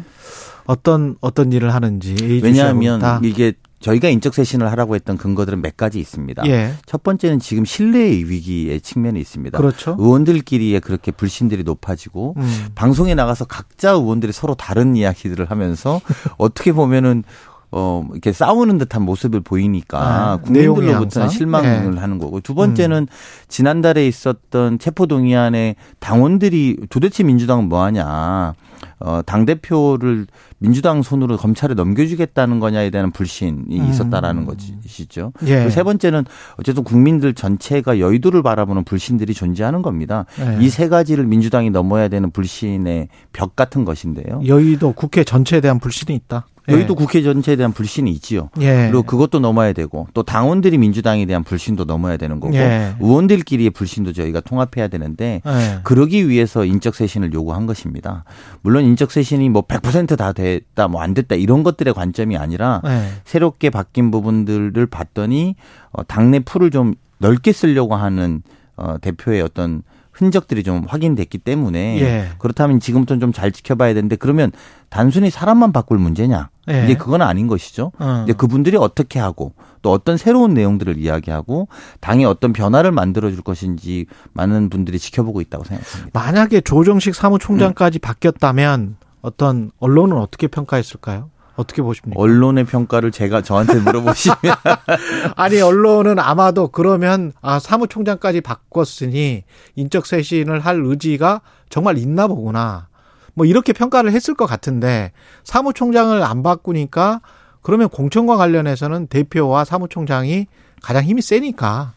어떤 어떤 일을 하는지 예의주시하고 왜냐하면 있다. 이게 저희가 인적 쇄신을 하라고 했던 근거들은 몇 가지 있습니다. 예. 첫 번째는 지금 신뢰의 위기의 측면이 있습니다. 그렇죠. 의원들끼리의 그렇게 불신들이 높아지고 음. 방송에 나가서 각자 의원들이 서로 다른 이야기들을 하면서 *laughs* 어떻게 보면은 어 이렇게 싸우는 듯한 모습을 보이니까 아, 국민들로부터는. 실망을 네. 하는 거고 두 번째는 지난달에 있었던 체포 동의안에 당원들이 도대체 민주당은 뭐 하냐 어 당 대표를 민주당 손으로 검찰에 넘겨주겠다는 거냐에 대한 불신이 음. 있었다라는 것이죠. 예. 세 번째는 어쨌든 국민들 전체가 여의도를 바라보는 불신들이 존재하는 겁니다. 예. 이세 가지를 민주당이 넘어야 되는 불신의 벽 같은 것인데요. 여의도 국회 전체에 대한 불신이 있다. 예. 여의도 국회 전체에 대한 불신이 있지요. 예. 그리고 그것도 넘어야 되고 또 당원들이 민주당에 대한 불신도 넘어야 되는 거고 예. 의원들끼리의 불신도 저희가 통합해야 되는데 예. 그러기 위해서 인적 쇄신을 요구한 것입니다. 물론 인적 쇄신이 뭐 100%다 됐다 뭐 안 됐다 이런 것들의 관점이 아니라 예. 새롭게 바뀐 부분들을 봤더니 어, 당내 풀을 좀 넓게 쓰려고 하는 어, 대표의 어떤 흔적들이 좀 확인됐기 때문에 예. 그렇다면 지금부터는 좀 잘 지켜봐야 되는데 그러면 단순히 사람만 바꿀 문제냐? 예. 이제 그건 아닌 것이죠. 어. 이제 그분들이 어떻게 하고 또 어떤 새로운 내용들을 이야기하고 당에 어떤 변화를 만들어 줄 것인지 많은 분들이 지켜보고 있다고 생각합니다. 만약에 조정식 사무총장까지 바뀌었다면 어떤 언론은 어떻게 평가했을까요? 어떻게 보십니까? 언론의 평가를 제가 저한테 물어보시면 *laughs* 아니 언론은 아마도 그러면 아 사무총장까지 바꿨으니 인적 쇄신을 할 의지가 정말 있나 보구나. 뭐 이렇게 평가를 했을 것 같은데 사무총장을 안 바꾸니까 그러면 공천과 관련해서는 대표와 사무총장이 가장 힘이 세니까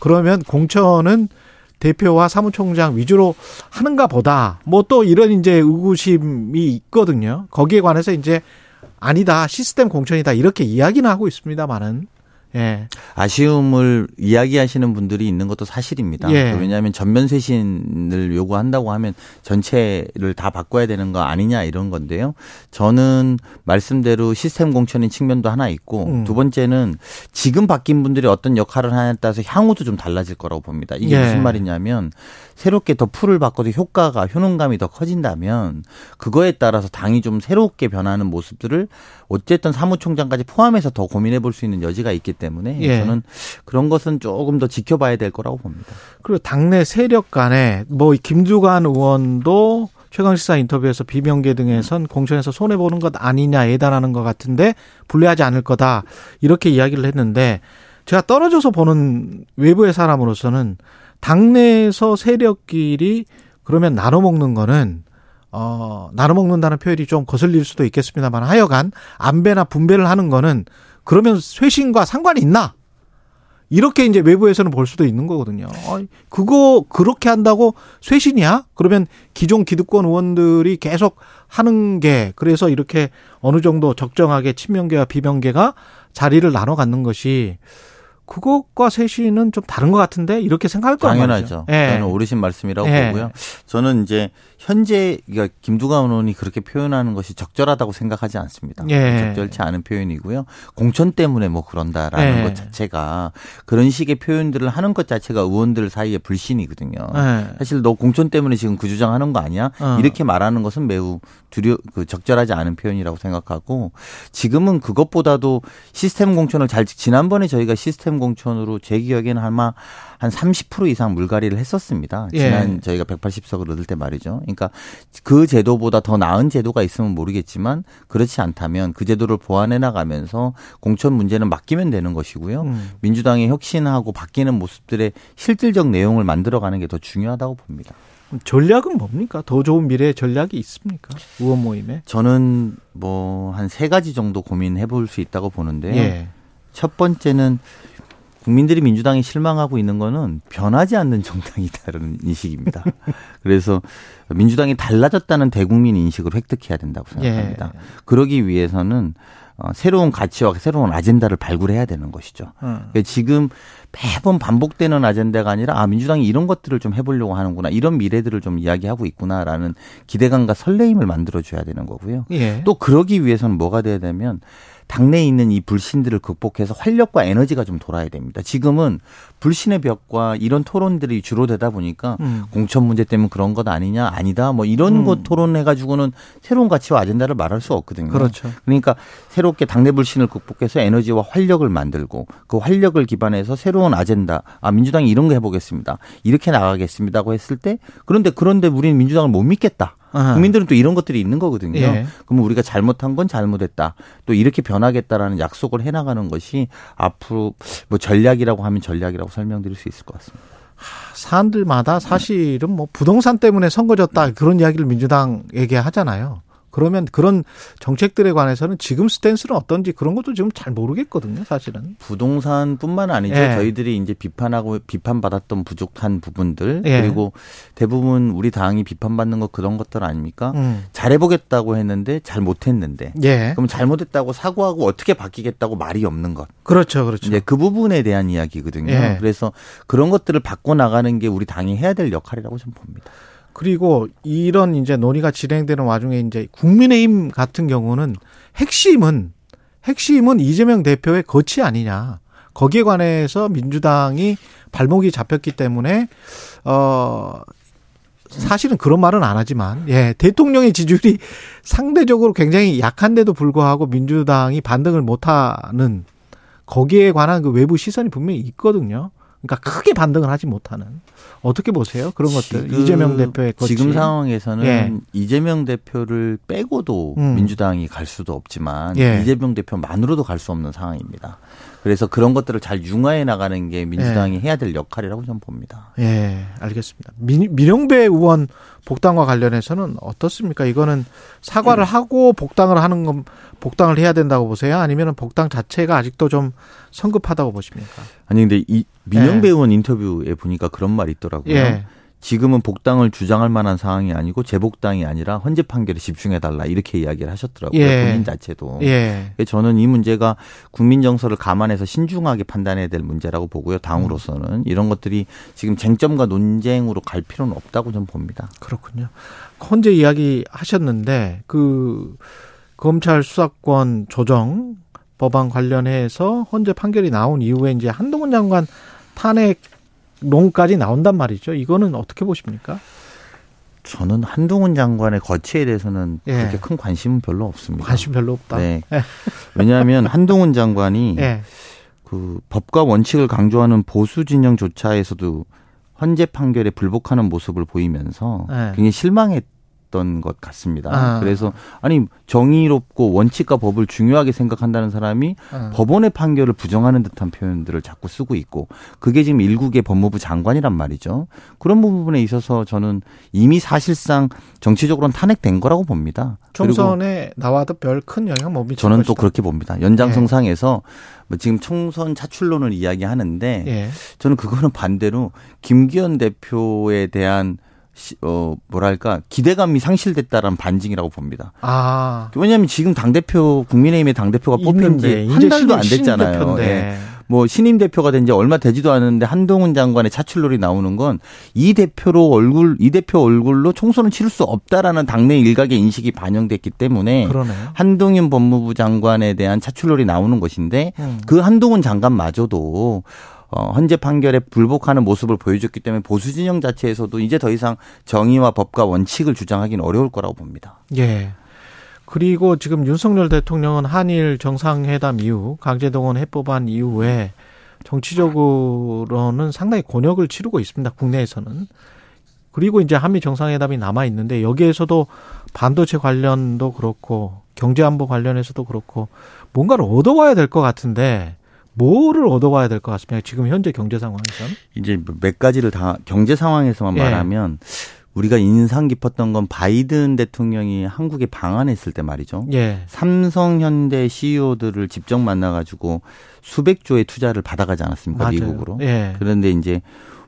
그러면 공천은 대표와 사무총장 위주로 하는가 보다. 뭐 또 이런 이제 의구심이 있거든요. 거기에 관해서 이제 아니다. 시스템 공천이다. 이렇게 이야기는 하고 있습니다만은. 예. 아쉬움을 이야기하시는 분들이 있는 것도 사실입니다. 예. 왜냐하면 전면 쇄신을 요구한다고 하면 전체를 다 바꿔야 되는 거 아니냐 이런 건데요. 저는 말씀대로 시스템 공천인 측면도 하나 있고 음. 두 번째는 지금 바뀐 분들이 어떤 역할을 하냐에 따라서 향후도 좀 달라질 거라고 봅니다. 이게 예. 무슨 말이냐면 새롭게 더 풀을 바꿔도 효과가 효능감이 더 커진다면 그거에 따라서 당이 좀 새롭게 변하는 모습들을 어쨌든 사무총장까지 포함해서 더 고민해 볼 수 있는 여지가 있기 때문에 예. 저는 그런 것은 조금 더 지켜봐야 될 거라고 봅니다. 그리고 당내 세력 간에 뭐 김두관 의원도 최강시사 인터뷰에서 비명계 등에선 공천에서 손해 보는 것 아니냐 예단하는 것 같은데 불리하지 않을 거다 이렇게 이야기를 했는데 제가 떨어져서 보는 외부의 사람으로서는 당내에서 세력끼리 그러면 나눠 먹는 거는 어 나눠 먹는다는 표현이 좀 거슬릴 수도 있겠습니다만 하여간 안배나 분배를 하는 거는 그러면 쇄신과 상관이 있나? 이렇게 이제 외부에서는 볼 수도 있는 거거든요. 어, 그거 그렇게 한다고 쇄신이야? 그러면 기존 기득권 의원들이 계속 하는 게 그래서 이렇게 어느 정도 적정하게 친명계와 비명계가 자리를 나눠 갖는 것이 그것과 쇄신은 좀 다른 것 같은데 이렇게 생각할 거란 당연하죠. 예. 저는 오르신 말씀이라고 예. 보고요. 저는 이제 현재 그러니까 김두관 의원이 그렇게 표현하는 것이 적절하다고 생각하지 않습니다. 예. 적절치 않은 표현이고요. 공천 때문에 뭐 그런다라는 예. 것 자체가 그런 식의 표현들을 하는 것 자체가 의원들 사이의 불신이거든요. 예. 사실 너 공천 때문에 지금 그 주장하는 거 아니야? 어. 이렇게 말하는 것은 매우 두려 그 적절하지 않은 표현이라고 생각하고 지금은 그것보다도 시스템 공천을 잘 지난번에 저희가 시스템 공천으로 제 기억에는 아마 한 30% 이상 물갈이를 했었습니다. 예. 지난 저희가 180석을 얻을 때 말이죠. 그러니까 그 제도보다 더 나은 제도가 있으면 모르겠지만 그렇지 않다면 그 제도를 보완해 나가면서 공천 문제는 맡기면 되는 것이고요. 음. 민주당이 혁신하고 바뀌는 모습들의 실질적 내용을 만들어가는 게 더 중요하다고 봅니다. 전략은 뭡니까? 더 좋은 미래의 전략이 있습니까? 의원 모임에? 저는 뭐 한 세 가지 정도 고민해 볼 수 있다고 보는데요. 예. 첫 번째는 국민들이 민주당에 실망하고 있는 거는 변하지 않는 정당이다라는 *laughs* 인식입니다. 그래서 민주당이 달라졌다는 대국민 인식을 획득해야 된다고 생각합니다. 예. 그러기 위해서는 어, 새로운 가치와 새로운 아젠다를 발굴해야 되는 것이죠. 음. 그러니까 지금 매번 반복되는 아젠다가 아니라 아 민주당이 이런 것들을 좀 해보려고 하는구나 이런 미래들을 좀 이야기하고 있구나라는 기대감과 설레임을 만들어줘야 되는 거고요. 예. 또 그러기 위해서는 뭐가 돼야 되면 당내에 있는 이 불신들을 극복해서 활력과 에너지가 좀 돌아야 됩니다. 지금은 불신의 벽과 이런 토론들이 주로 되다 보니까 음. 공천 문제 때문에 그런 것 아니냐 아니다 뭐 이런 음. 것 토론해 가지고는 새로운 가치와 아젠다를 말할 수 없거든요. 그렇죠. 그러니까 새롭게 당내 불신을 극복해서 에너지와 활력을 만들고 그 활력을 기반해서 새로운 아젠다 아 민주당이 이런 거 해보겠습니다 이렇게 나가겠습니다고 했을 때 그런데 그런데 우리는 민주당을 못 믿겠다. 아하. 국민들은 또 이런 것들이 있는 거거든요. 예. 그러면 우리가 잘못한 건 잘못했다. 또 이렇게 변하겠다라는 약속을 해나가는 것이 앞으로 뭐 전략이라고 하면 전략이라고 설명드릴 수 있을 것 같습니다. 사람들마다 사실은 뭐 부동산 때문에 선거 졌다 그런 이야기를 민주당에게 하잖아요. 그러면 그런 정책들에 관해서는 지금 스탠스는 어떤지 그런 것도 지금 잘 모르겠거든요, 사실은. 부동산뿐만 아니죠. 예. 저희들이 이제 비판하고 비판받았던 부족한 부분들 예. 그리고 대부분 우리 당이 비판받는 것 그런 것들 아닙니까? 음. 잘해보겠다고 했는데 잘 못했는데 예. 그럼 잘못했다고 사과하고 어떻게 바뀌겠다고 말이 없는 것. 그렇죠, 그렇죠. 이제 그 부분에 대한 이야기거든요. 예. 그래서 그런 것들을 바꿔 나가는 게 우리 당이 해야 될 역할이라고 저는 봅니다. 그리고 이런 이제 논의가 진행되는 와중에 이제 국민의힘 같은 경우는 핵심은 핵심은 이재명 대표의 거치 아니냐. 거기에 관해서 민주당이 발목이 잡혔기 때문에 어 사실은 그런 말은 안 하지만 예 대통령의 지지율이 *laughs* 상대적으로 굉장히 약한데도 불구하고 민주당이 반등을 못 하는 거기에 관한 그 외부 시선이 분명히 있거든요. 그러니까 크게 반등을 하지 못하는 어떻게 보세요 그런 것들 지금- 이재명 대표의 거치 지금 상황에서는 예. 이재명 대표를 빼고도 음. 민주당이 갈 수도 없지만 예. 이재명 대표만으로도 갈 수 없는 상황입니다. 그래서 그런 것들을 잘 융화해 나가는 게 민주당이 예. 해야 될 역할이라고 저는 봅니다. 예, 알겠습니다. 민, 민영배 의원 복당과 관련해서는 어떻습니까? 이거는 사과를 하고 복당을 하는 건 복당을 해야 된다고 보세요? 아니면 복당 자체가 아직도 좀 성급하다고 보십니까? 아니 근데 이 민영배 예. 의원 인터뷰에 보니까 그런 말이 있더라고요. 예. 지금은 복당을 주장할 만한 상황이 아니고 재복당이 아니라 헌재 판결에 집중해 달라 이렇게 이야기를 하셨더라고요. 예. 본인 자체도. 예. 저는 이 문제가 국민 정서를 감안해서 신중하게 판단해야 될 문제라고 보고요. 당으로서는 이런 것들이 지금 쟁점과 논쟁으로 갈 필요는 없다고 저는 봅니다. 그렇군요. 헌재 이야기 하셨는데 그 검찰 수사권 조정 법안 관련해서 헌재 판결이 나온 이후에 이제 한동훈 장관 탄핵 론까지 나온단 말이죠. 이거는 어떻게 보십니까? 저는 한동훈 장관의 거취에 대해서는 예. 그렇게 큰 관심은 별로 없습니다. 관심 별로 없다. 네. 왜냐하면 한동훈 장관이 *laughs* 예. 그 법과 원칙을 강조하는 보수 진영조차에서도 헌재 판결에 불복하는 모습을 보이면서 네. 굉장히 실망했 던 것 같습니다. 아. 그래서 아니 정의롭고 원칙과 법을 중요하게 생각한다는 사람이 어. 법원의 판결을 부정하는 듯한 표현들을 자꾸 쓰고 있고 그게 지금 일국의 법무부 장관이란 말이죠. 그런 부분에 있어서 저는 이미 사실상 정치적으로는 탄핵된 거라고 봅니다. 총선에 나와도 별 큰 영향 못 미칠 저는 것이다. 또 그렇게 봅니다. 연장성상에서 뭐 지금 총선 차출론을 이야기하는데 예. 저는 그거는 반대로 김기현 대표에 대한 시, 어 뭐랄까 기대감이 상실됐다라는 반증이라고 봅니다. 아. 왜냐하면 지금 당 대표 국민의힘의 당 대표가 뽑힌 지 한 달도 안 됐잖아요. 예. 뭐 신임 대표가 된 지 얼마 되지도 않았는데 한동훈 장관의 차출론이 나오는 건 이 대표로 얼굴 이 대표 얼굴로 총선을 치를 수 없다라는 당내 일각의 인식이 반영됐기 때문에 그러네요. 한동훈 법무부 장관에 대한 차출론이 나오는 것인데 음. 그 한동훈 장관마저도 어, 헌재 판결에 불복하는 모습을 보여줬기 때문에 보수 진영 자체에서도 이제 더 이상 정의와 법과 원칙을 주장하기는 어려울 거라고 봅니다. 예. 그리고 지금 윤석열 대통령은 한일 정상회담 이후 강제동원 해법안 이후에 정치적으로는 상당히 곤욕을 치르고 있습니다. 국내에서는. 그리고 이제 한미 정상회담이 남아 있는데 여기에서도 반도체 관련도 그렇고 경제 안보 관련해서도 그렇고 뭔가를 얻어와야 될 것 같은데 뭐를 얻어와야 될 것 같습니까? 지금 현재 경제 상황에서는. 이제 몇 가지를 다 경제 상황에서만 예. 말하면 우리가 인상 깊었던 건 바이든 대통령이 한국에 방한했을 때 말이죠. 예. 삼성 현대 CEO들을 직접 만나가지고 수백 조의 투자를 받아가지 않았습니까 맞아요. 미국으로. 예. 그런데 이제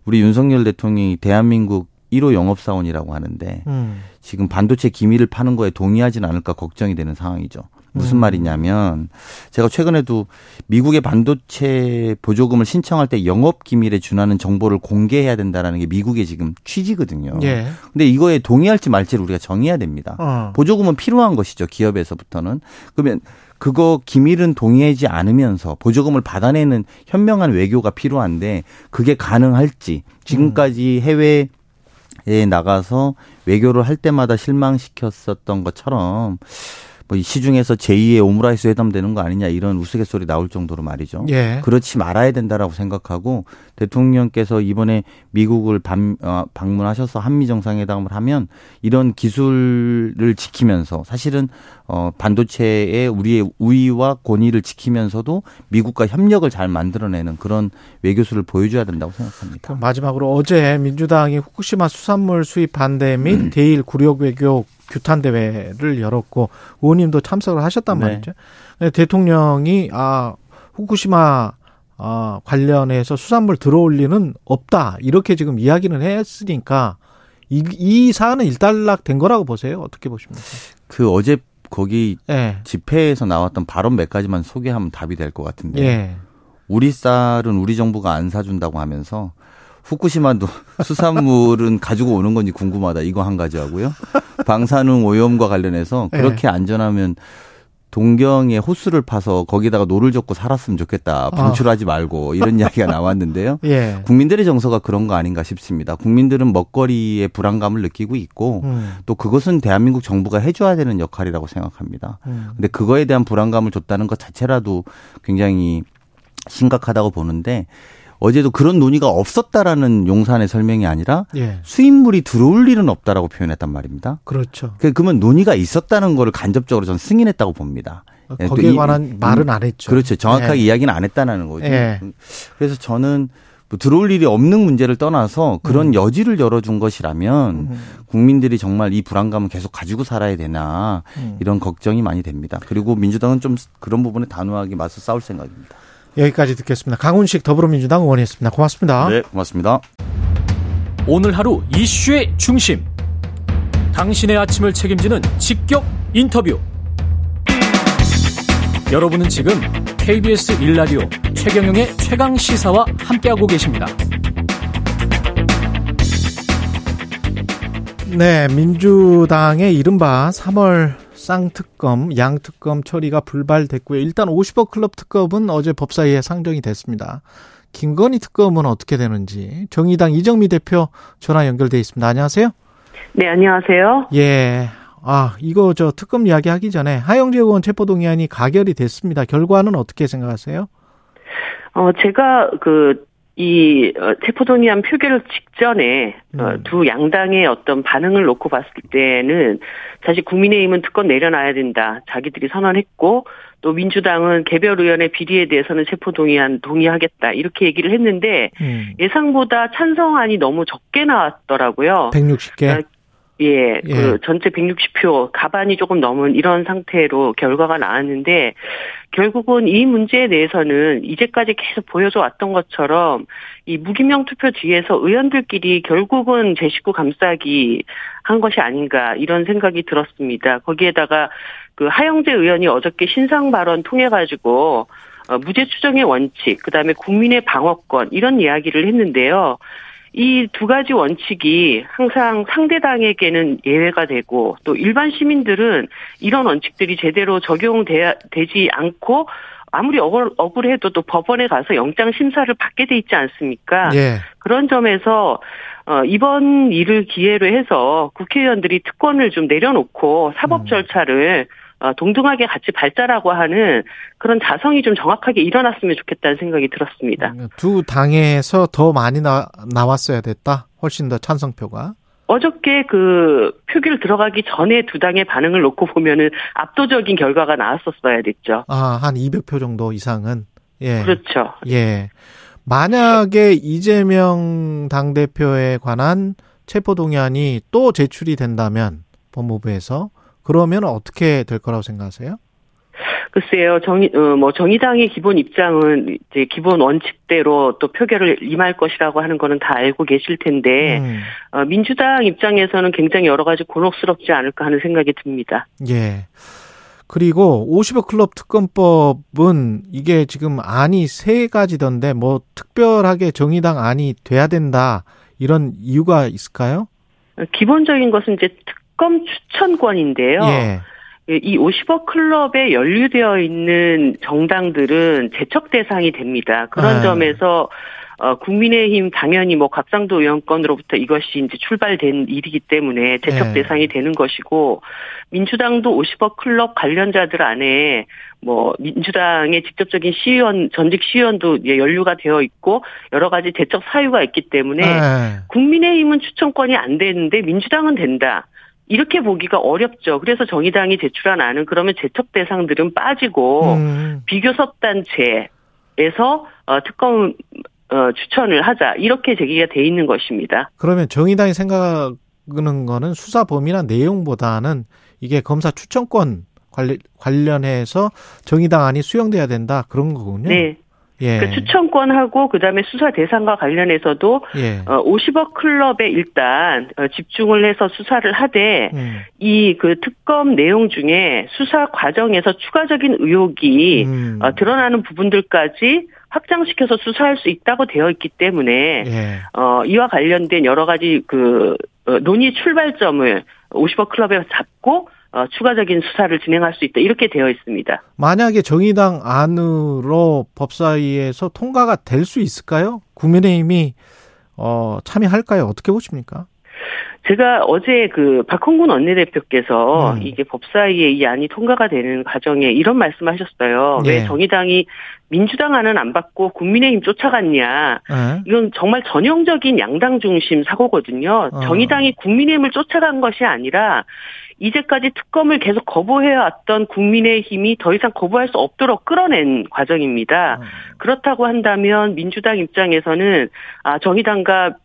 우리 윤석열 대통령이 대한민국 1호 영업사원이라고 하는데 음. 지금 반도체 기밀을 파는 거에 동의하지는 않을까 걱정이 되는 상황이죠. 무슨 음. 말이냐면 제가 최근에도 미국의 반도체 보조금을 신청할 때 영업 기밀에 준하는 정보를 공개해야 된다라는 게 미국의 지금 취지거든요. 예. 근데 이거에 동의할지 말지를 우리가 정해야 됩니다. 어. 보조금은 필요한 것이죠. 기업에서부터는. 그러면 그거 기밀은 동의하지 않으면서 보조금을 받아내는 현명한 외교가 필요한데 그게 가능할지 지금까지 해외 에 나가서 외교를 할 때마다 실망시켰었던 것처럼 뭐이 시중에서 제2의 오므라이스 회담 되는 거 아니냐 이런 우스갯소리 나올 정도로 말이죠. 예. 그렇지 말아야 된다라고 생각하고 대통령께서 이번에 미국을 방, 어, 방문하셔서 한미 정상회담을 하면 이런 기술을 지키면서 사실은 어, 반도체의 우리의 우위와 권위를 지키면서도 미국과 협력을 잘 만들어내는 그런 외교수를 보여줘야 된다고 생각합니다. 마지막으로 어제 민주당이 후쿠시마 수산물 수입 반대 및 음. 대일 구력 외교 규탄 대회를 열었고 의원님도 참석을 하셨단 네. 말이죠. 대통령이 아 후쿠시마 아, 관련해서 수산물 들어올 리는 없다 이렇게 지금 이야기는 했으니까 이, 이 사안은 일단락 된 거라고 보세요. 어떻게 보십니까? 그 어제 거기 예. 집회에서 나왔던 발언 몇 가지만 소개하면 답이 될 것 같은데 예. 우리 쌀은 우리 정부가 안 사준다고 하면서 후쿠시마도 수산물은 가지고 오는 건지 궁금하다 이거 한 가지 하고요. 방사능 오염과 관련해서 네. 그렇게 안전하면 동경에 호수를 파서 거기다가 노를 젓고 살았으면 좋겠다. 방출하지 말고 이런 *laughs* 이야기가 나왔는데요. 예. 국민들의 정서가 그런 거 아닌가 싶습니다. 국민들은 먹거리에 불안감을 느끼고 있고 음, 또 그것은 대한민국 정부가 해줘야 되는 역할이라고 생각합니다. 음. 근데 그거에 대한 불안감을 줬다는 것 자체라도 굉장히 심각하다고 보는데 어제도 그런 논의가 없었다라는 용산의 설명이 아니라 예. 수입물이 들어올 일은 없다라고 표현했단 말입니다. 그렇죠. 그- 그러면 논의가 있었다는 거를 간접적으로 저는 승인했다고 봅니다. 예, 또 거기에 이- 관한 말은 안 했죠. 그렇죠. 정확하게 예. 이야기는 안 했다는 거죠. 예. 그래서 저는 뭐 들어올 일이 없는 문제를 떠나서 그런 음. 여지를 열어준 것이라면 음, 국민들이 정말 이 불안감을 계속 가지고 살아야 되나 음. 이런 걱정이 많이 됩니다. 그리고 민주당은 좀 그런 부분에 단호하게 맞서 싸울 생각입니다. 여기까지 듣겠습니다. 강훈식 더불어민주당 의원이었습니다. 고맙습니다. 네, 고맙습니다. 오늘 하루 이슈의 중심. 당신의 아침을 책임지는 직격 인터뷰. 여러분은 지금 KBS 일라디오 최경영의 최강 시사와 함께하고 계십니다. 네, 민주당의 이른바 3월 쌍특검, 양특검 처리가 불발됐고요. 일단 50억 클럽 특검은 어제 법사위에 상정이 됐습니다. 김건희 특검은 어떻게 되는지 정의당 이정미 대표 전화 연결돼 있습니다. 안녕하세요. 네, 안녕하세요. 예. 아, 이거 저 특검 이야기 하기 전에 하영재 의원 체포동의안이 가결이 됐습니다. 결과는 어떻게 생각하세요? 어, 제가 그, 이, 어, 체포동의안 표결 직전에, 어, 음. 두 양당의 어떤 반응을 놓고 봤을 때는, 사실 국민의힘은 특권 내려놔야 된다. 자기들이 선언했고, 또 민주당은 개별 의원의 비리에 대해서는 체포동의안 동의하겠다. 이렇게 얘기를 했는데, 음. 예상보다 찬성안이 너무 적게 나왔더라고요. 160개. 예, 예. 그 전체 160표 가반이 조금 넘은 이런 상태로 결과가 나왔는데 결국은 이 문제에 대해서는 이제까지 계속 보여줘 왔던 것처럼 이 무기명 투표 뒤에서 의원들끼리 결국은 제 식구 감싸기 한 것이 아닌가 이런 생각이 들었습니다. 거기에다가 그 하영재 의원이 어저께 신상 발언 통해 가지고 어, 무죄 추정의 원칙, 그다음에 국민의 방어권 이런 이야기를 했는데요. 이 두 가지 원칙이 항상 상대당에게는 예외가 되고 또 일반 시민들은 이런 원칙들이 제대로 적용되지 않고 아무리 억울, 억울해도 또 법원에 가서 영장 심사를 받게 돼 있지 않습니까? 예. 그런 점에서 어, 이번 일을 기회로 해서 국회의원들이 특권을 좀 내려놓고 사법 음. 절차를 어, 동등하게 같이 발달하고 하는 그런 자성이 좀 정확하게 일어났으면 좋겠다는 생각이 들었습니다. 두 당에서 더 많이 나, 나왔어야 됐다. 훨씬 더 찬성표가. 어저께 그 표결 들어가기 전에 두 당의 반응을 놓고 보면은 압도적인 결과가 나왔었어야 됐죠. 아, 한 200표 정도 이상은. 예. 그렇죠. 예. 만약에 이재명 당대표에 관한 체포동의안이 또 제출이 된다면 법무부에서 그러면 어떻게 될 거라고 생각하세요? 글쎄요, 정의, 어, 뭐, 정의당의 기본 입장은 이제 기본 원칙대로 또 표결을 임할 것이라고 하는 거는 다 알고 계실 텐데, 음, 어, 민주당 입장에서는 굉장히 여러 가지 곤혹스럽지 않을까 하는 생각이 듭니다. 예. 그리고 50억 클럽 특검법은 이게 지금 안이 세 가지던데 뭐 특별하게 정의당 안이 돼야 된다 이런 이유가 있을까요? 기본적인 것은 이제 특 검 추천권인데요. 예. 이 50억 클럽에 연루되어 있는 정당들은 제척 대상이 됩니다. 그런 네. 점에서 어, 국민의힘 당연히 뭐 곽상도 의원권으로부터 이것이 이제 출발된 일이기 때문에 제척 네. 대상이 되는 것이고 민주당도 50억 클럽 관련자들 안에 뭐 민주당의 직접적인 시의원 전직 시의원도 이제 연루가 되어 있고 여러 가지 제척 사유가 있기 때문에 네. 국민의힘은 추천권이 안 되는데 민주당은 된다. 이렇게 보기가 어렵죠. 그래서 정의당이 제출한 안은 그러면 제척 대상들은 빠지고 음. 비교섭 단체에서 어, 특검 어, 추천을 하자 이렇게 제기가 돼 있는 것입니다. 그러면 정의당이 생각하는 거는 수사 범위나 내용보다는 이게 검사 추천권 관련해서 정의당 안이 수용돼야 된다 그런 거군요. 네. 예. 그 추천권하고 그다음에 수사 대상과 관련해서도 예. 어, 50억 클럽에 일단 어, 집중을 해서 수사를 하되 음. 이그 특검 내용 중에 수사 과정에서 추가적인 의혹이 음. 어, 드러나는 부분들까지 확장시켜서 수사할 수 있다고 되어 있기 때문에 예. 어, 이와 관련된 여러 가지 그 어, 논의 출발점을 50억 클럽에 잡고 어, 추가적인 수사를 진행할 수 있다 이렇게 되어 있습니다. 만약에 정의당 안으로 법사위에서 통과가 될 수 있을까요? 국민의힘이 어, 참여할까요? 어떻게 보십니까? 제가 어제 그 박홍근 원내대표께서 음. 이게 법사위에 이 안이 통과가 되는 과정에 이런 말씀하셨어요. 예. 왜 정의당이 민주당 안은 안 받고 국민의힘 쫓아갔냐? 예. 이건 정말 전형적인 양당 중심 사고거든요. 어. 정의당이 국민의힘을 쫓아간 것이 아니라 이제까지 특검을 계속 거부해왔던 국민의힘이 더 이상 거부할 수 없도록 끌어낸 과정입니다. 어. 그렇다고 한다면 민주당 입장에서는 아 정의당과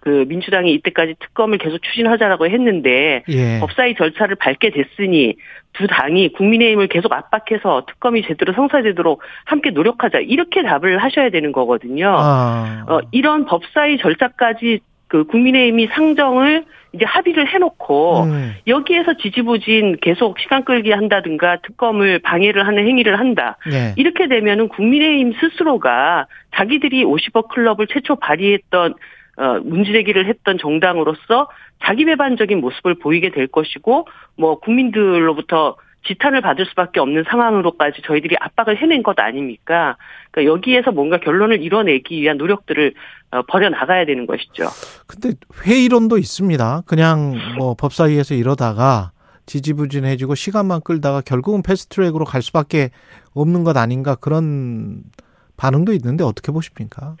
그 민주당이 이때까지 특검을 계속 추진하자라고 했는데 예. 법사위 절차를 밟게 됐으니 두 당이 국민의힘을 계속 압박해서 특검이 제대로 성사되도록 함께 노력하자 이렇게 답을 하셔야 되는 거거든요. 아. 어, 이런 법사위 절차까지 그 국민의힘이 상정을 이제 합의를 해놓고 음. 여기에서 지지부진 계속 시간 끌기 한다든가 특검을 방해를 하는 행위를 한다. 예. 이렇게 되면은 국민의힘 스스로가 자기들이 50억 클럽을 최초 발의했던 어, 문제제기를 했던 정당으로서 자기 배반적인 모습을 보이게 될 것이고 뭐 국민들로부터 지탄을 받을 수밖에 없는 상황으로까지 저희들이 압박을 해낸 것 아닙니까? 그러니까 여기에서 뭔가 결론을 이뤄내기 위한 노력들을 어, 벌여 나가야 되는 것이죠. 근데 회의론도 있습니다. 그냥 뭐 법사위에서 이러다가 지지부진해지고 시간만 끌다가 결국은 패스트트랙으로 갈 수밖에 없는 것 아닌가 그런 반응도 있는데 어떻게 보십니까?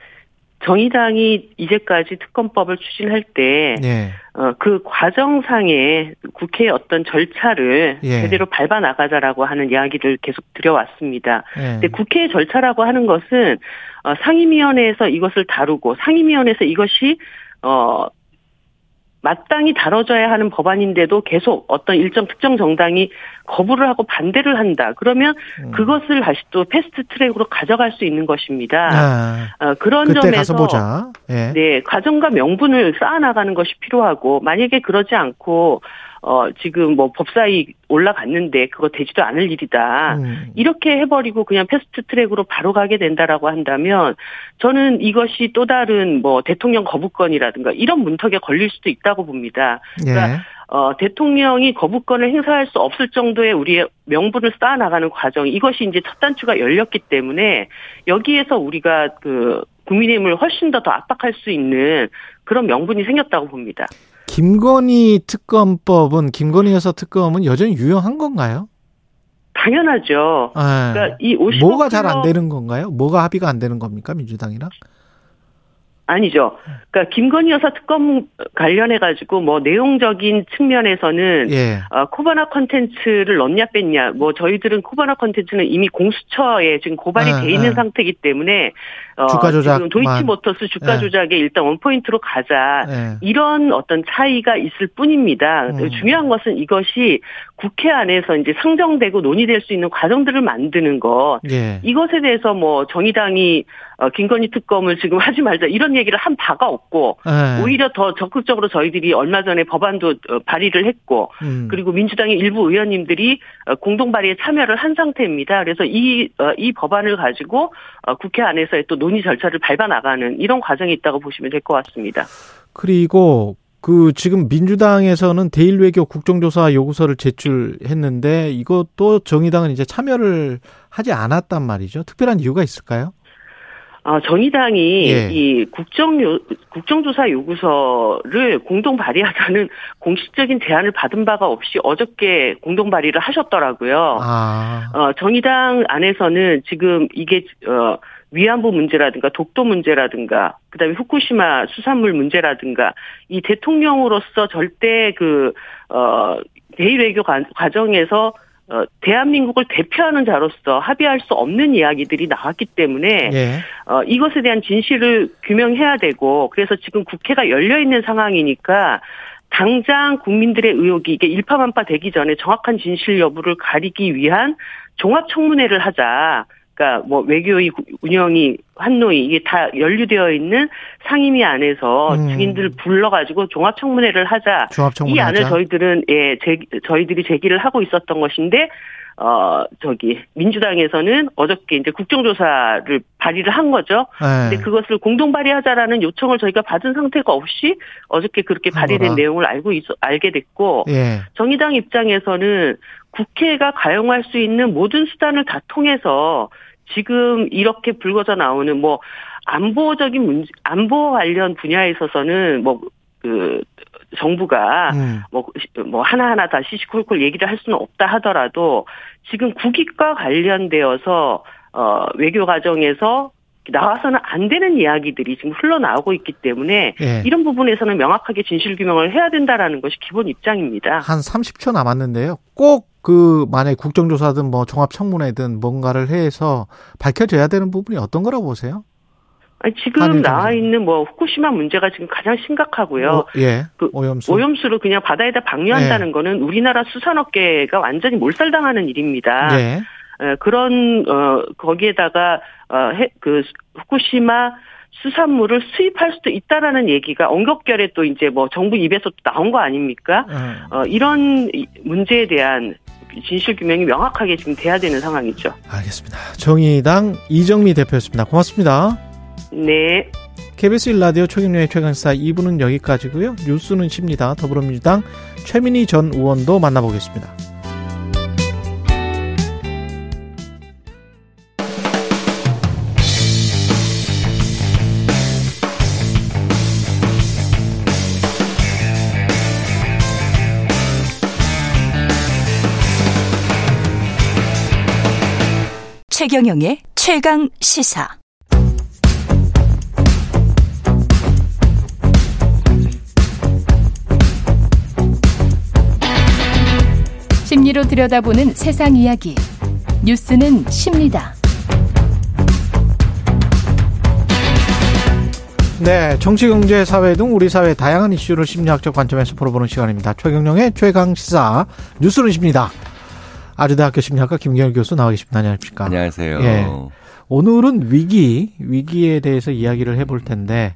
정의당이 이제까지 특검법을 추진할 때 예. 어, 그 과정상의 국회의 어떤 절차를 예. 제대로 밟아 나가자라고 하는 이야기를 계속 드려왔습니다. 예. 근데 국회의 절차라고 하는 것은 어, 상임위원회에서 이것을 다루고 상임위원회에서 이것이 어 마땅히 다뤄져야 하는 법안인데도 계속 어떤 일정 특정 정당이 거부를 하고 반대를 한다. 그러면 음. 그것을 다시 또 패스트 트랙으로 가져갈 수 있는 것입니다. 아, 어, 그런 점에서 가서 보자. 예. 네, 과정과 명분을 쌓아나가는 것이 필요하고, 만약에 그러지 않고, 어, 지금 뭐 법사위 올라갔는데 그거 되지도 않을 일이다. 음. 이렇게 해버리고 그냥 패스트 트랙으로 바로 가게 된다라고 한다면 저는 이것이 또 다른 뭐 대통령 거부권이라든가 이런 문턱에 걸릴 수도 있다고 봅니다. 예. 어, 대통령이 거부권을 행사할 수 없을 정도의 우리의 명분을 쌓아나가는 과정, 이것이 이제 첫 단추가 열렸기 때문에 여기에서 우리가 그 국민의힘을 훨씬 더 더 압박할 수 있는 그런 명분이 생겼다고 봅니다. 김건희 특검법은 김건희 여사 특검은 여전히 유효한 건가요? 당연하죠. 예. 그러니까 이 50억 뭐가 잘 안 되는 건가요? 뭐가 합의가 안 되는 겁니까 민주당이랑? 아니죠. 그러니까 김건희 여사 특검 관련해 가지고 뭐 내용적인 측면에서는 예. 어, 코바나 컨텐츠를 넣냐 뺐냐. 뭐 저희들은 코바나 컨텐츠는 이미 공수처에 지금 고발이 네, 돼 있는 네. 상태이기 때문에 어, 주가. 지금 도이치모터스 주가 네. 조작에 일단 원 포인트로 가자. 예. 이런 어떤 차이가 있을 뿐입니다. 음. 중요한 것은 이것이 국회 안에서 이제 상정되고 논의될 수 있는 과정들을 만드는 것. 예. 이것에 대해서 뭐 정의당이 어, 김건희 특검을 지금 하지 말자 이런 얘기를 한 바가 없고 예. 오히려 더 적극적으로 저희들이 얼마 전에 법안도 어, 발의를 했고 음. 그리고 민주당의 일부 의원님들이 어, 공동 발의에 참여를 한 상태입니다. 그래서 이, 어, 이 법안을 가지고 어, 국회 안에서의 또 논의 절차를 밟아 나가는 이런 과정이 있다고 보시면 될 것 같습니다. 그리고 그 지금 민주당에서는 대일 외교 국정조사 요구서를 제출했는데 이것도 정의당은 이제 참여를 하지 않았단 말이죠. 특별한 이유가 있을까요? 어, 정의당이 예. 이 국정 요, 국정조사 요구서를 공동 발의하자는 공식적인 제안을 받은 바가 없이 어저께 공동 발의를 하셨더라고요. 아, 어, 정의당 안에서는 지금 이게 어, 위안부 문제라든가 독도 문제라든가 그다음에 후쿠시마 수산물 문제라든가 이 대통령으로서 절대 그 어, 대일 외교 과- 과정에서 어, 대한민국을 대표하는 자로서 합의할 수 없는 이야기들이 나왔기 때문에 예. 어, 이것에 대한 진실을 규명해야 되고 그래서 지금 국회가 열려 있는 상황이니까 당장 국민들의 의혹이 이게 일파만파 되기 전에 정확한 진실 여부를 가리기 위한 종합 청문회를 하자. 그러니까 뭐 외교의 구- 운영이 환노위 이게 다 연루되어 있는 상임위 안에서 음. 증인들을 불러가지고 종합 청문회를 하자. 종합청문회 이 안을 하자. 저희들은 예 제, 저희들이 제기를 하고 있었던 것인데 어 저기 민주당에서는 어저께 이제 국정조사를 발의를 한 거죠. 예. 근데 그것을 공동 발의하자라는 요청을 저희가 받은 상태가 없이 어저께 그렇게 한 발의된 거라. 내용을 알고 있, 알게 됐고 예. 정의당 입장에서는 국회가 가용할 수 있는 모든 수단을 다 통해서 지금 이렇게 불거져 나오는 뭐 안보적인 문제, 안보 관련 분야에 있어서는 뭐그 정부가 음. 뭐, 뭐, 하나하나 다 시시콜콜 얘기를 할 수는 없다 하더라도 지금 국익과 관련되어서, 어, 외교 과정에서 나와서는 안 되는 이야기들이 지금 흘러나오고 있기 때문에 예. 이런 부분에서는 명확하게 진실 규명을 해야 된다라는 것이 기본 입장입니다. 한 30초 남았는데요. 꼭 그 만약 국정조사든 뭐 종합 청문회든 뭔가를 해서 밝혀져야 되는 부분이 어떤 거라고 보세요? 아니, 지금 나와. 있는 뭐 후쿠시마 문제가 지금 가장 심각하고요. 어, 예. 그 오염수. 오염수를 그냥 바다에다 방류한다는 네. 거는 우리나라 수산업계가 완전히 몰살당하는 일입니다. 예. 어, 그런 어 거기에다가 어그 후쿠시마 수산물을 수입할 수도 있다라는 얘기가 언급결에 또 이제 뭐 정부 입에서 또 나온 거 아닙니까? 어, 어 이런 이- 문제에 대한 진실 규명이 명확하게 지금 돼야 되는 상황이죠. 알겠습니다. 정의당 이정미 대표였습니다. 고맙습니다. 네. KBS 1라디오 최경련의 최강사 2부는 여기까지고요. 뉴스는 쉽니다. 더불어민주당 최민희 전 의원도 만나보겠습니다. 최경영의 최강 시사. 심리로 들여다보는 세상 이야기. 뉴스는 십니다. 네, 정치, 경제, 사회 등 우리 사회 다양한 이슈를 심리학적 관점에서 풀어보는 시간입니다. 최경영의 최강 시사 뉴스는 십니다. 아주대학교 심리학과 김경일 교수 나와 계십니다. 안녕하십니까? 안녕하세요. 예. 오늘은 위기, 위기에 대해서 이야기를 해볼 텐데,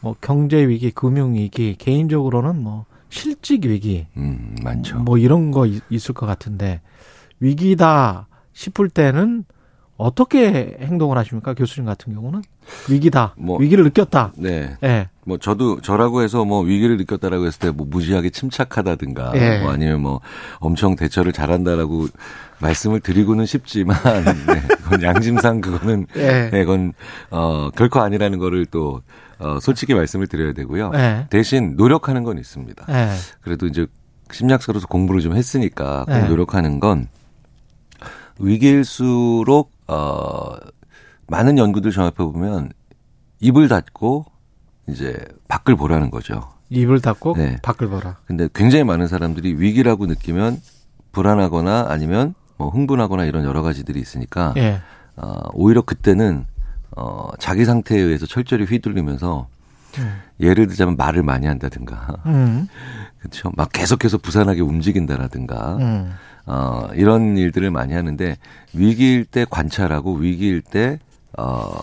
뭐 경제 위기, 금융 위기, 개인적으로는 뭐 실직 위기, 음, 많죠. 뭐 이런 거 있- 있을 것 같은데 위기다 싶을 때는 어떻게 행동을 하십니까? 교수님 같은 경우는 위기다, 뭐- 위기를 느꼈다. 네. 예, 뭐 저도 저라고 해서 뭐 위기를 느꼈다라고 했을 때 뭐 무지하게 침착하다든가 예. 뭐 아니면 뭐 엄청 대처를 잘한다라고 말씀을 드리고는 싶지만 *laughs* 네, 그건 양심상 그거는 예, 네, 그건 어 결코 아니라는 거를 또 어, 솔직히 말씀을 드려야 되고요. 예, 대신 노력하는 건 있습니다. 예, 그래도 이제 심리학서로서 공부를 좀 했으니까 꼭 네. 노력하는 건 위기일수록 어 많은 연구들 종합해 보면 입을 닫고 이제 밖을 보라는 거죠. 입을 닫고 네. 밖을 보라. 근데 굉장히 많은 사람들이 위기라고 느끼면 불안하거나 아니면 뭐 흥분하거나 이런 여러 가지들이 있으니까 예, 어, 오히려 그때는 어, 자기 상태에 의해서 철저히 휘둘리면서 음. 예를 들자면 말을 많이 한다든가 음, *laughs* 그렇죠. 막 계속해서 부산하게 움직인다라든가 음, 어, 이런 일들을 많이 하는데 위기일 때 관찰하고 위기일 때 어,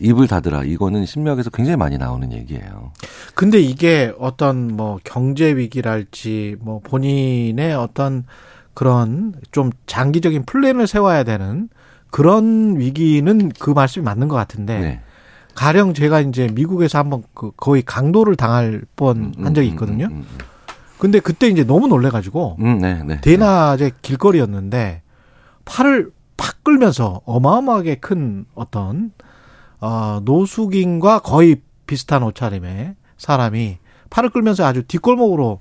입을 닫으라. 이거는 심리학에서 굉장히 많이 나오는 얘기예요. 근데 이게 어떤 뭐 경제 위기랄지 뭐 본인의 어떤 그런 좀 장기적인 플랜을 세워야 되는 그런 위기는 그 말씀이 맞는 것 같은데 네. 가령 제가 이제 미국에서 한번 그 거의 강도를 당할 뻔 한 적이 있거든요. 음, 음, 근데 그때 이제 너무 놀래가지고 음, 네, 네. 대낮에 길거리였는데 팔을 팍 끌면서 어마어마하게 큰 어떤 어 노숙인과 거의 비슷한 옷차림의 사람이 팔을 끌면서 아주 뒷골목으로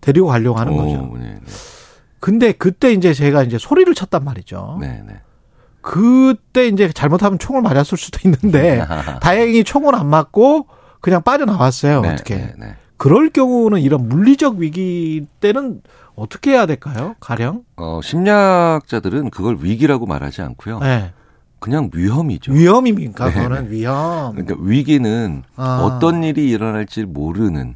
데리고 가려고 하는 거죠. 오, 네, 네. 근데 그때 이제 제가 이제 소리를 쳤단 말이죠. 네, 네. 그때 이제 잘못하면 총을 맞았을 수도 있는데 *laughs* 다행히 총은 안 맞고 그냥 빠져나왔어요. 네, 어떻게? 네, 네. 그럴 경우는 이런 물리적 위기 때는 어떻게 해야 될까요? 가령? 어, 심리학자들은 그걸 위기라고 말하지 않고요. 네. 그냥 위험이죠. 위험입니까? 네, 그거는 위험. 그러니까 위기는 아. 어떤 일이 일어날지 모르는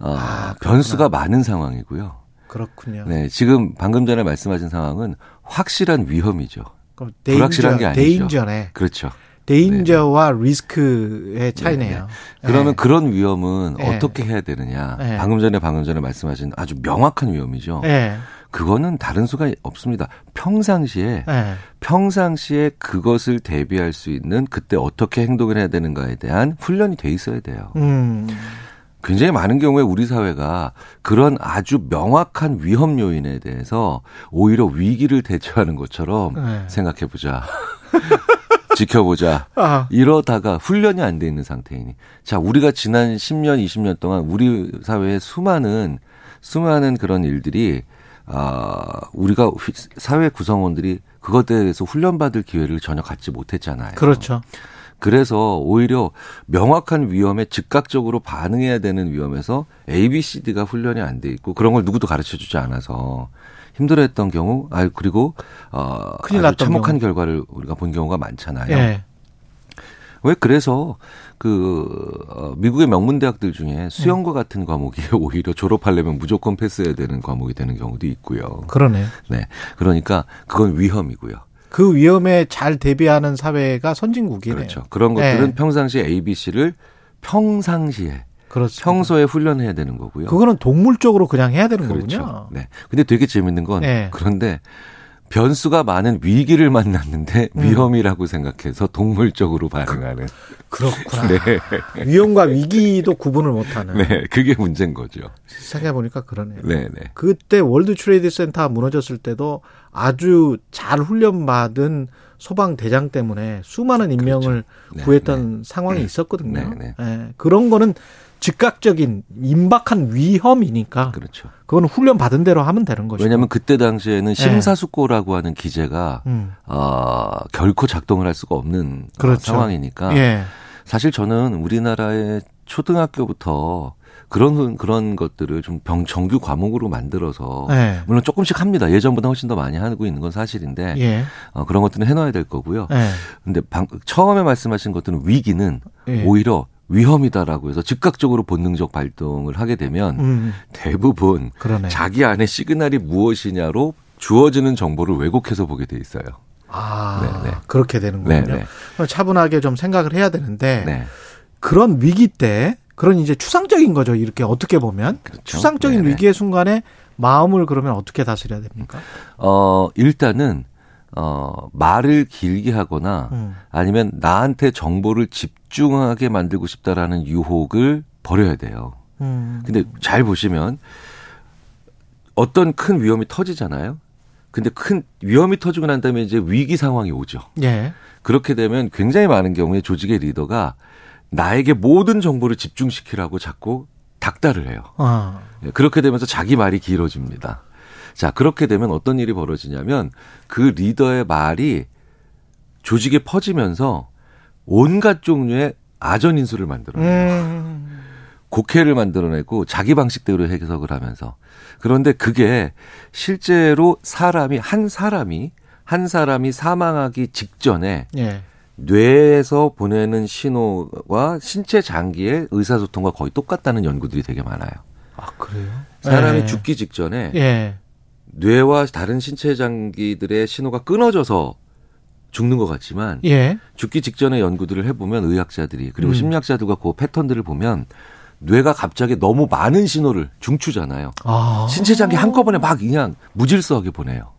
어, 아, 그렇구나. 변수가 많은 상황이고요. 그렇군요. 네, 지금 방금 전에 말씀하신 상황은 확실한 위험이죠. 그럼 불확실한 게 아니죠. 데인저네. 그렇죠. 데인저와 리스크의 차이네요. 그러면 네. 그런 위험은 네. 어떻게 해야 되느냐? 네. 방금 전에 방금 전에 말씀하신 아주 명확한 위험이죠. 네. 그거는 다른 수가 없습니다. 평상시에 네. 평상시에 그것을 대비할 수 있는 그때 어떻게 행동을 해야 되는가에 대한 훈련이 돼 있어야 돼요. 음. 굉장히 많은 경우에 우리 사회가 그런 아주 명확한 위험 요인에 대해서 오히려 위기를 대처하는 것처럼 네. 생각해 보자. *laughs* 지켜보자. 아. 이러다가 훈련이 안 돼 있는 상태이니. 자, 우리가 지난 10년, 20년 동안 우리 사회의 수많은, 수많은 그런 일들이, 아, 우리가 휘- 사회 구성원들이 그것에 대해서 훈련받을 기회를 전혀 갖지 못했잖아요. 그렇죠. 그래서 오히려 명확한 위험에 즉각적으로 반응해야 되는 위험에서 A, B, C, D가 훈련이 안 돼 있고 그런 걸 누구도 가르쳐 주지 않아서 힘들어했던 경우, 아 그리고 어 큰일 아주 참혹한 경우. 결과를 우리가 본 경우가 많잖아요. 예. 왜 그래서 그 어, 미국의 명문 대학들 중에 수영과 같은 과목이 *laughs* 오히려 졸업하려면 무조건 패스해야 되는 과목이 되는 경우도 있고요. 그러네. 네, 그러니까 그건 위험이고요. 그 위험에 잘 대비하는 사회가 선진국이네요. 그렇죠. 그런 것들은 네. 평상시에 A, B, C를 평상시에 그렇죠. 평소에 훈련해야 되는 거고요. 그거는 동물적으로 그냥 해야 되는 그렇죠. 거군요. 네. 근데 되게 재밌는 건 네. 그런데 변수가 많은 위기를 만났는데 음. 위험이라고 생각해서 동물적으로 반응하는. 그렇구나. *laughs* 네. 위험과 위기도 구분을 못하는. 네. 그게 문제인 거죠. 생각해 보니까 그러네요. 네, 네. 그때 월드 트레이드 센터 무너졌을 때도 아주 잘 훈련받은 소방 대장 때문에 수많은 인명을 네, 구했던 상황이 있었거든요. 네, 네. 예, 그런 거는 즉각적인 임박한 위험이니까 그렇죠. 그건 훈련 받은 대로 하면 되는 거죠. 왜냐하면 그때 당시에는 심사숙고라고 하는 기제가 음. 어, 결코 작동을 할 수가 없는 어, 그렇죠. 상황이니까 예. 사실 저는 우리나라의 초등학교부터 그런 그런 것들을 좀 병, 정규 과목으로 만들어서 예. 물론 조금씩 합니다. 예전보다 훨씬 더 많이 하고 있는 건 사실인데 예. 어, 그런 것들은 해놔야 될 거고요. 예. 근데 방, 처음에 말씀하신 것들은 위기는 예. 오히려 위험이다라고 해서 즉각적으로 본능적 발동을 하게 되면 음, 대부분 그러네. 자기 안에 시그널이 무엇이냐로 주어지는 정보를 왜곡해서 보게 돼 있어요. 아, 네, 네. 그렇게 되는 네, 거군요. 네. 차분하게 좀 생각을 해야 되는데 네. 그런 위기 때 그런 이제 추상적인 거죠. 이렇게 어떻게 보면 그렇죠. 추상적인 네네. 위기의 순간에 마음을 그러면 어떻게 다스려야 됩니까? 어, 일단은 어, 말을 길게 하거나 음. 아니면 나한테 정보를 집중하게 만들고 싶다라는 유혹을 버려야 돼요. 음. 근데 잘 보시면 어떤 큰 위험이 터지잖아요. 근데 큰 위험이 터지고 난 다음에 이제 위기 상황이 오죠. 예. 그렇게 되면 굉장히 많은 경우에 조직의 리더가 나에게 모든 정보를 집중시키라고 자꾸 닥달을 해요. 아. 예, 그렇게 되면서 자기 말이 길어집니다. 자, 그렇게 되면 어떤 일이 벌어지냐면 그 리더의 말이 조직에 퍼지면서 온갖 종류의 아전 인수를 만들어내요. 음. 곡해를 만들어내고 자기 방식대로 해석을 하면서 그런데 그게 실제로 사람이 한 사람이 한 사람이 사망하기 직전에 예. 뇌에서 보내는 신호와 신체 장기의 의사소통과 거의 똑같다는 연구들이 되게 많아요. 아, 그래요? 사람이 예. 죽기 직전에 예. 뇌와 다른 신체 장기들의 신호가 끊어져서 죽는 것 같지만 예. 죽기 직전에 연구들을 해보면 의학자들이 그리고 음. 심리학자들과 그 패턴들을 보면 뇌가 갑자기 너무 많은 신호를 중추잖아요. 아. 신체 장기 한꺼번에 막 그냥 무질서하게 보내요.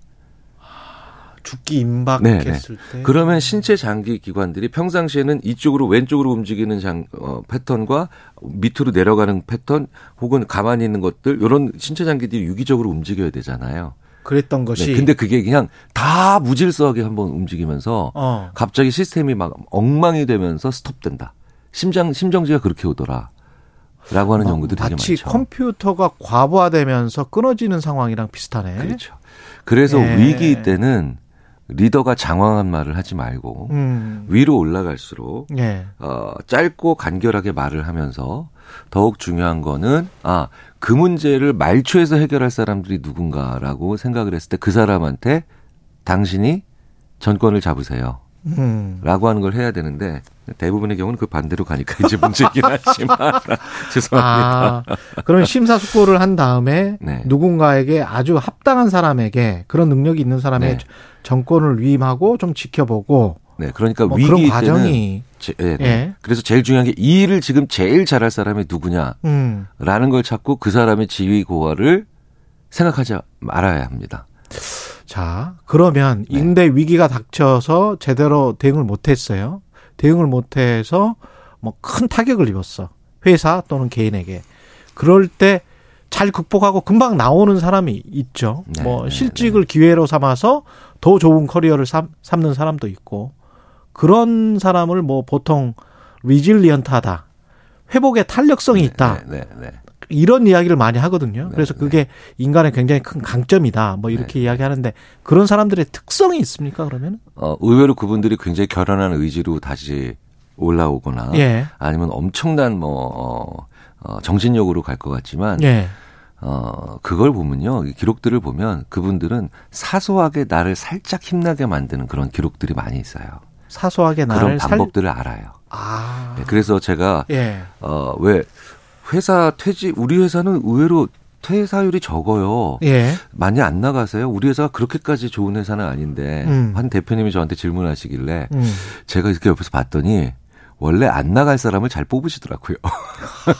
죽기 임박했을 때. 그러면 신체 장기 기관들이 평상시에는 이쪽으로 왼쪽으로 움직이는 장 어, 패턴과 밑으로 내려가는 패턴 혹은 가만히 있는 것들 이런 신체 장기들이 유기적으로 움직여야 되잖아요. 그랬던 것이. 네, 근데 그게 그냥 다 무질서하게 한번 움직이면서 어. 갑자기 시스템이 막 엉망이 되면서 스톱된다. 심장 심정지가 그렇게 오더라. 라고 하는 연구들이 되게 마치 많죠. 컴퓨터가 과부하되면서 끊어지는 상황이랑 비슷하네. 그렇죠. 그래서 예. 위기 때는 리더가 장황한 말을 하지 말고 음. 위로 올라갈수록 예. 어, 짧고 간결하게 말을 하면서 더욱 중요한 거는 아, 그 문제를 말초에서 해결할 사람들이 누군가라고 생각을 했을 때 그 사람한테 당신이 전권을 잡으세요. 음. 라고 하는 걸 해야 되는데 대부분의 경우는 그 반대로 가니까 이제 문제긴 하지만 *laughs* 죄송합니다. 아, 그럼 심사숙고를 한 다음에 네. 누군가에게 아주 합당한 사람에게 그런 능력이 있는 사람의 네. 정권을 위임하고 좀 지켜보고 네, 그러니까 뭐 위기 그런 과정이 제- 예, 네. 예. 그래서 제일 중요한 게 이 일을 지금 제일 잘할 사람이 누구냐라는 음. 걸 찾고 그 사람의 지위 고하를 생각하지 말아야 합니다. 자, 그러면 네. 인대 위기가 닥쳐서 제대로 대응을 못 했어요. 대응을 못 해서 뭐 큰 타격을 입었어. 회사 또는 개인에게. 그럴 때 잘 극복하고 금방 나오는 사람이 있죠. 네, 뭐 네, 실직을 기회로 삼아서 더 좋은 커리어를 삼, 삼는 사람도 있고 그런 사람을 뭐 보통 리질리언트하다. 회복의 탄력성이 있다. 네, 네, 네. 이런 이야기를 많이 하거든요. 네, 그래서 그게 인간의 굉장히 큰 강점이다. 뭐 이렇게 이야기하는데 그런 사람들의 특성이 있습니까? 그러면? 어, 의외로 그분들이 굉장히 결연한 의지로 다시 올라오거나 예. 아니면 엄청난 뭐 어, 어, 정신력으로 갈 것 같지만 예. 어, 그걸 보면요. 이 기록들을 보면 그분들은 사소하게 나를 살짝 힘나게 만드는 그런 기록들이 많이 있어요. 사소하게 그런 나를 살 방법들을 알아요. 아. 네, 그래서 제가 예. 어, 왜 회사 퇴직 우리 회사는 의외로 퇴사율이 적어요. 예. 많이 안 나가세요? 우리 회사가 그렇게까지 좋은 회사는 아닌데 음. 한 대표님이 저한테 질문하시길래 음. 제가 이렇게 옆에서 봤더니 원래 안 나갈 사람을 잘 뽑으시더라고요. *laughs*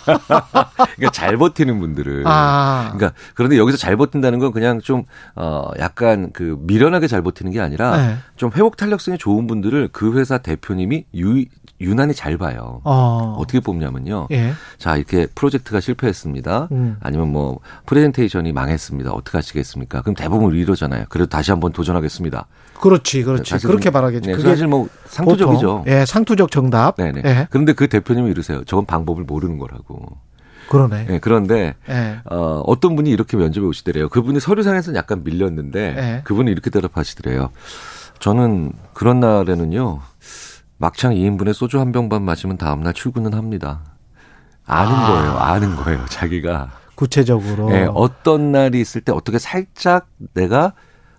그러니까 잘 버티는 분들을. 아. 그러니까 그런데 여기서 잘 버틴다는 건 그냥 좀 어 약간 그 미련하게 잘 버티는 게 아니라 네. 좀 회복 탄력성이 좋은 분들을 그 회사 대표님이 유, 유난히 잘 봐요. 어. 어떻게 뽑냐면요. 예. 자, 이렇게 프로젝트가 실패했습니다. 음. 아니면 뭐 프레젠테이션이 망했습니다. 어떻게 하시겠습니까? 그럼 대부분 이러잖아요. 그래도 다시 한번 도전하겠습니다. 그렇지, 그렇지. 사실 그렇게 좀- 말하겠지. 네, 그게 사실 뭐 상투적이죠. 보통, 예, 상투적 정답. 네네. 예. 그런데 그 대표님이 이러세요. 저건 방법을 모르는 거라고. 그러네. 예, 그런데 예. 어, 어떤 분이 이렇게 면접에 오시더래요. 그분이 서류상에서는 약간 밀렸는데 네. 그분이 이렇게 대답하시더래요. 저는 그런 날에는요. 막창 2인분에 소주 한 병 반 마시면 다음날 출근은 합니다. 아는 아. 거예요. 아는 거예요. 자기가. 구체적으로. 예, 어떤 날이 있을 때 어떻게 살짝 내가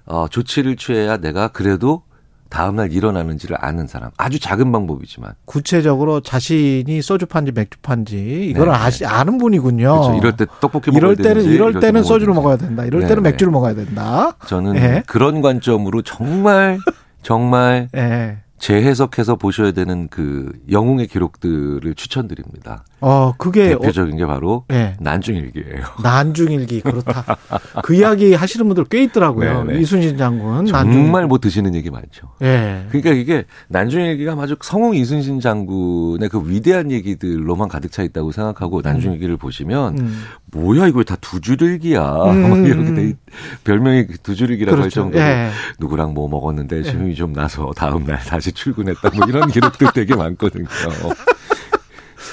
어, 조치를 취해야 내가 그래도 다음날 일어나는지를 아는 사람. 아주 작은 방법이지만. 구체적으로 자신이 소주 판지 맥주 판지 이걸 네, 아시 아는 분이군요. 그렇죠. 이럴 때 떡볶이 먹어야 이럴 때는 되는지, 이럴 때 때는 소주를 되는지. 먹어야 된다. 이럴 네, 때는 네. 맥주를 먹어야 된다. 저는 예. 그런 관점으로 정말 정말 예. 재해석해서 보셔야 되는 그 영웅의 기록들을 추천드립니다. 어, 그게 대표적인 게 바로 어, 예. 난중일기예요. *laughs* 난중일기 그렇다. 그 이야기 하시는 분들 꽤 있더라고요. 네, 네. 이순신 장군. 정말 못 드시는 얘기 많죠. 예. 그러니까 이게 난중일기가 아주 성웅 이순신 장군의 그 위대한 얘기들로만 가득 차 있다고 생각하고 난중일기를 보시면 음. 뭐야 이거 다 두 줄일기야. *laughs* 음, 막 이렇게 음. 돼 있- 별명이 두 줄일기라고 할 그렇죠. 정도로 예. 누구랑 뭐 먹었는데 힘이 좀 나서 다음 날 다시 출근했다. 뭐 이런 기록들 *laughs* 되게 많거든요.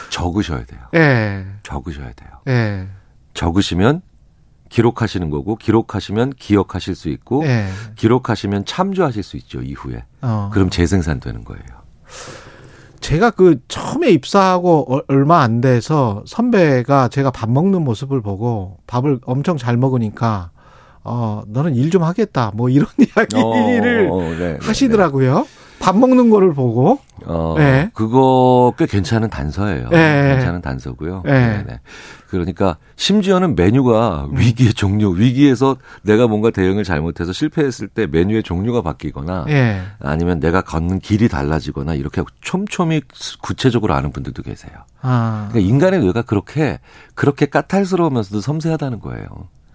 적으셔야 돼요. 예. 적으셔야 돼요. 예. 적으시면 기록하시는 거고 기록하시면 기억하실 수 있고 예. 기록하시면 참조하실 수 있죠 이후에. 어. 그럼 재생산되는 거예요. 제가 그 처음에 입사하고 어- 얼마 안 돼서 선배가 제가 밥 먹는 모습을 보고 밥을 엄청 잘 먹으니까 어 너는 일 좀 하겠다 뭐 이런 *laughs* 이야기를 어, 어, 네, 네, 하시더라고요. 밥 먹는 거를 보고. 어, 네. 그거 꽤 괜찮은 단서예요. 네. 괜찮은 단서고요. 네. 네. 그러니까 심지어는 메뉴가 음. 위기의 종류, 위기에서 내가 뭔가 대응을 잘못해서 실패했을 때 메뉴의 종류가 바뀌거나 예. 아니면 내가 걷는 길이 달라지거나 이렇게 촘촘히 구체적으로 아는 분들도 계세요. 아, 그러니까 인간의 뇌가 그렇게 그렇게 까탈스러우면서도 섬세하다는 거예요.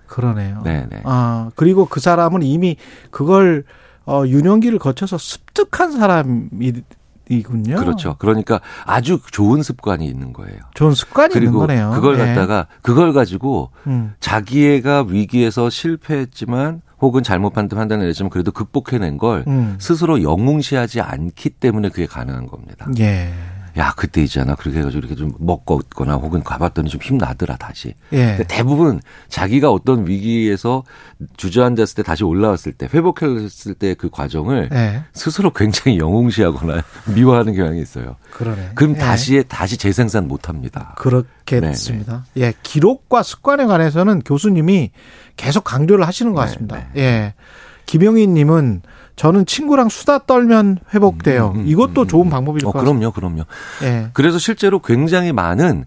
그러네요. 네네. 아, 그리고 그 사람은 이미 그걸 어, 유년기를 거쳐서 습득한 사람이군요. 그렇죠. 그러니까 아주 좋은 습관이 있는 거예요. 좋은 습관이 있는 그리고 거네요. 그걸 예. 갖다가 그걸 가지고 음. 자기애가 위기에서 실패했지만 혹은 잘못 판단- 판단을 했지만 그래도 극복해낸 걸 음. 스스로 영웅시하지 않기 때문에 그게 가능한 겁니다. 예. 야 그때 있잖아 그렇게 해가지고 이렇게 좀 먹었거나 혹은 가봤더니 좀 힘나더라 다시. 예. 대부분 자기가 어떤 위기에서 주저앉았을 때 다시 올라왔을 때 회복했을 때 그 과정을 예. 스스로 굉장히 영웅시하거나 *laughs* 미워하는 경향이 있어요. 그러네. 그럼 예. 다시 다시 재생산 못합니다. 그렇겠습니다. 예, 기록과 습관에 관해서는 교수님이 계속 강조를 하시는 것 네, 같습니다. 예. 김영희 님은 저는 친구랑 수다 떨면 회복돼요. 음, 음, 이것도 음, 좋은 음. 방법일 어, 것 같습니다. 그럼요, 그럼요. 예. 그래서 실제로 굉장히 많은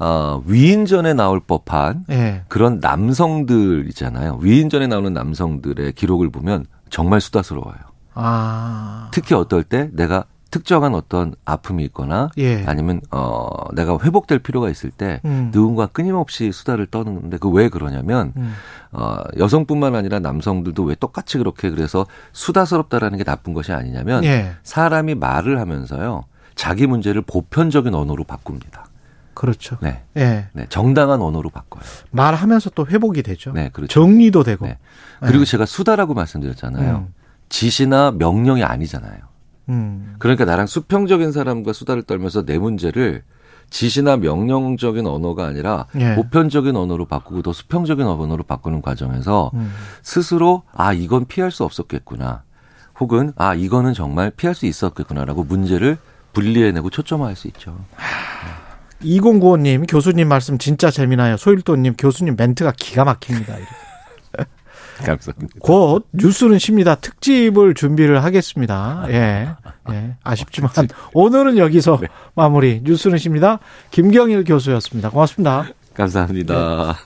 어, 위인전에 나올 법한 예. 그런 남성들 있잖아요. 위인전에 나오는 남성들의 기록을 보면 정말 수다스러워요. 아. 특히 어떨 때 내가 특정한 어떤 아픔이 있거나 예. 아니면 어 내가 회복될 필요가 있을 때 음. 누군가 끊임없이 수다를 떠는데 그 왜 그러냐면 음. 어 여성뿐만 아니라 남성들도 왜 똑같이 그렇게 그래서 수다스럽다라는 게 나쁜 것이 아니냐면 예. 사람이 말을 하면서요 자기 문제를 보편적인 언어로 바꿉니다. 그렇죠. 네, 예. 네 정당한 언어로 바꿔요. 말하면서 또 회복이 되죠. 네, 그렇죠. 정리도 되고. 네. 그리고 예. 제가 수다라고 말씀드렸잖아요. 음. 지시나 명령이 아니잖아요. 음. 그러니까 나랑 수평적인 사람과 수다를 떨면서 내 문제를 지시나 명령적인 언어가 아니라 예. 보편적인 언어로 바꾸고 더 수평적인 언어로 바꾸는 과정에서 음. 스스로 아 이건 피할 수 없었겠구나 혹은 아 이거는 정말 피할 수 있었겠구나라고 문제를 분리해내고 초점화할 수 있죠. 2095님 교수님 말씀 진짜 재미나요. 소일도님 교수님 멘트가 기가 막힙니다. 감사합니다. 곧 뉴스는 쉽니다. 특집을 준비를 하겠습니다. 예. 예. 아쉽지만 오늘은 여기서 마무리. 뉴스는 쉽니다. 김경일 교수였습니다. 고맙습니다. 감사합니다.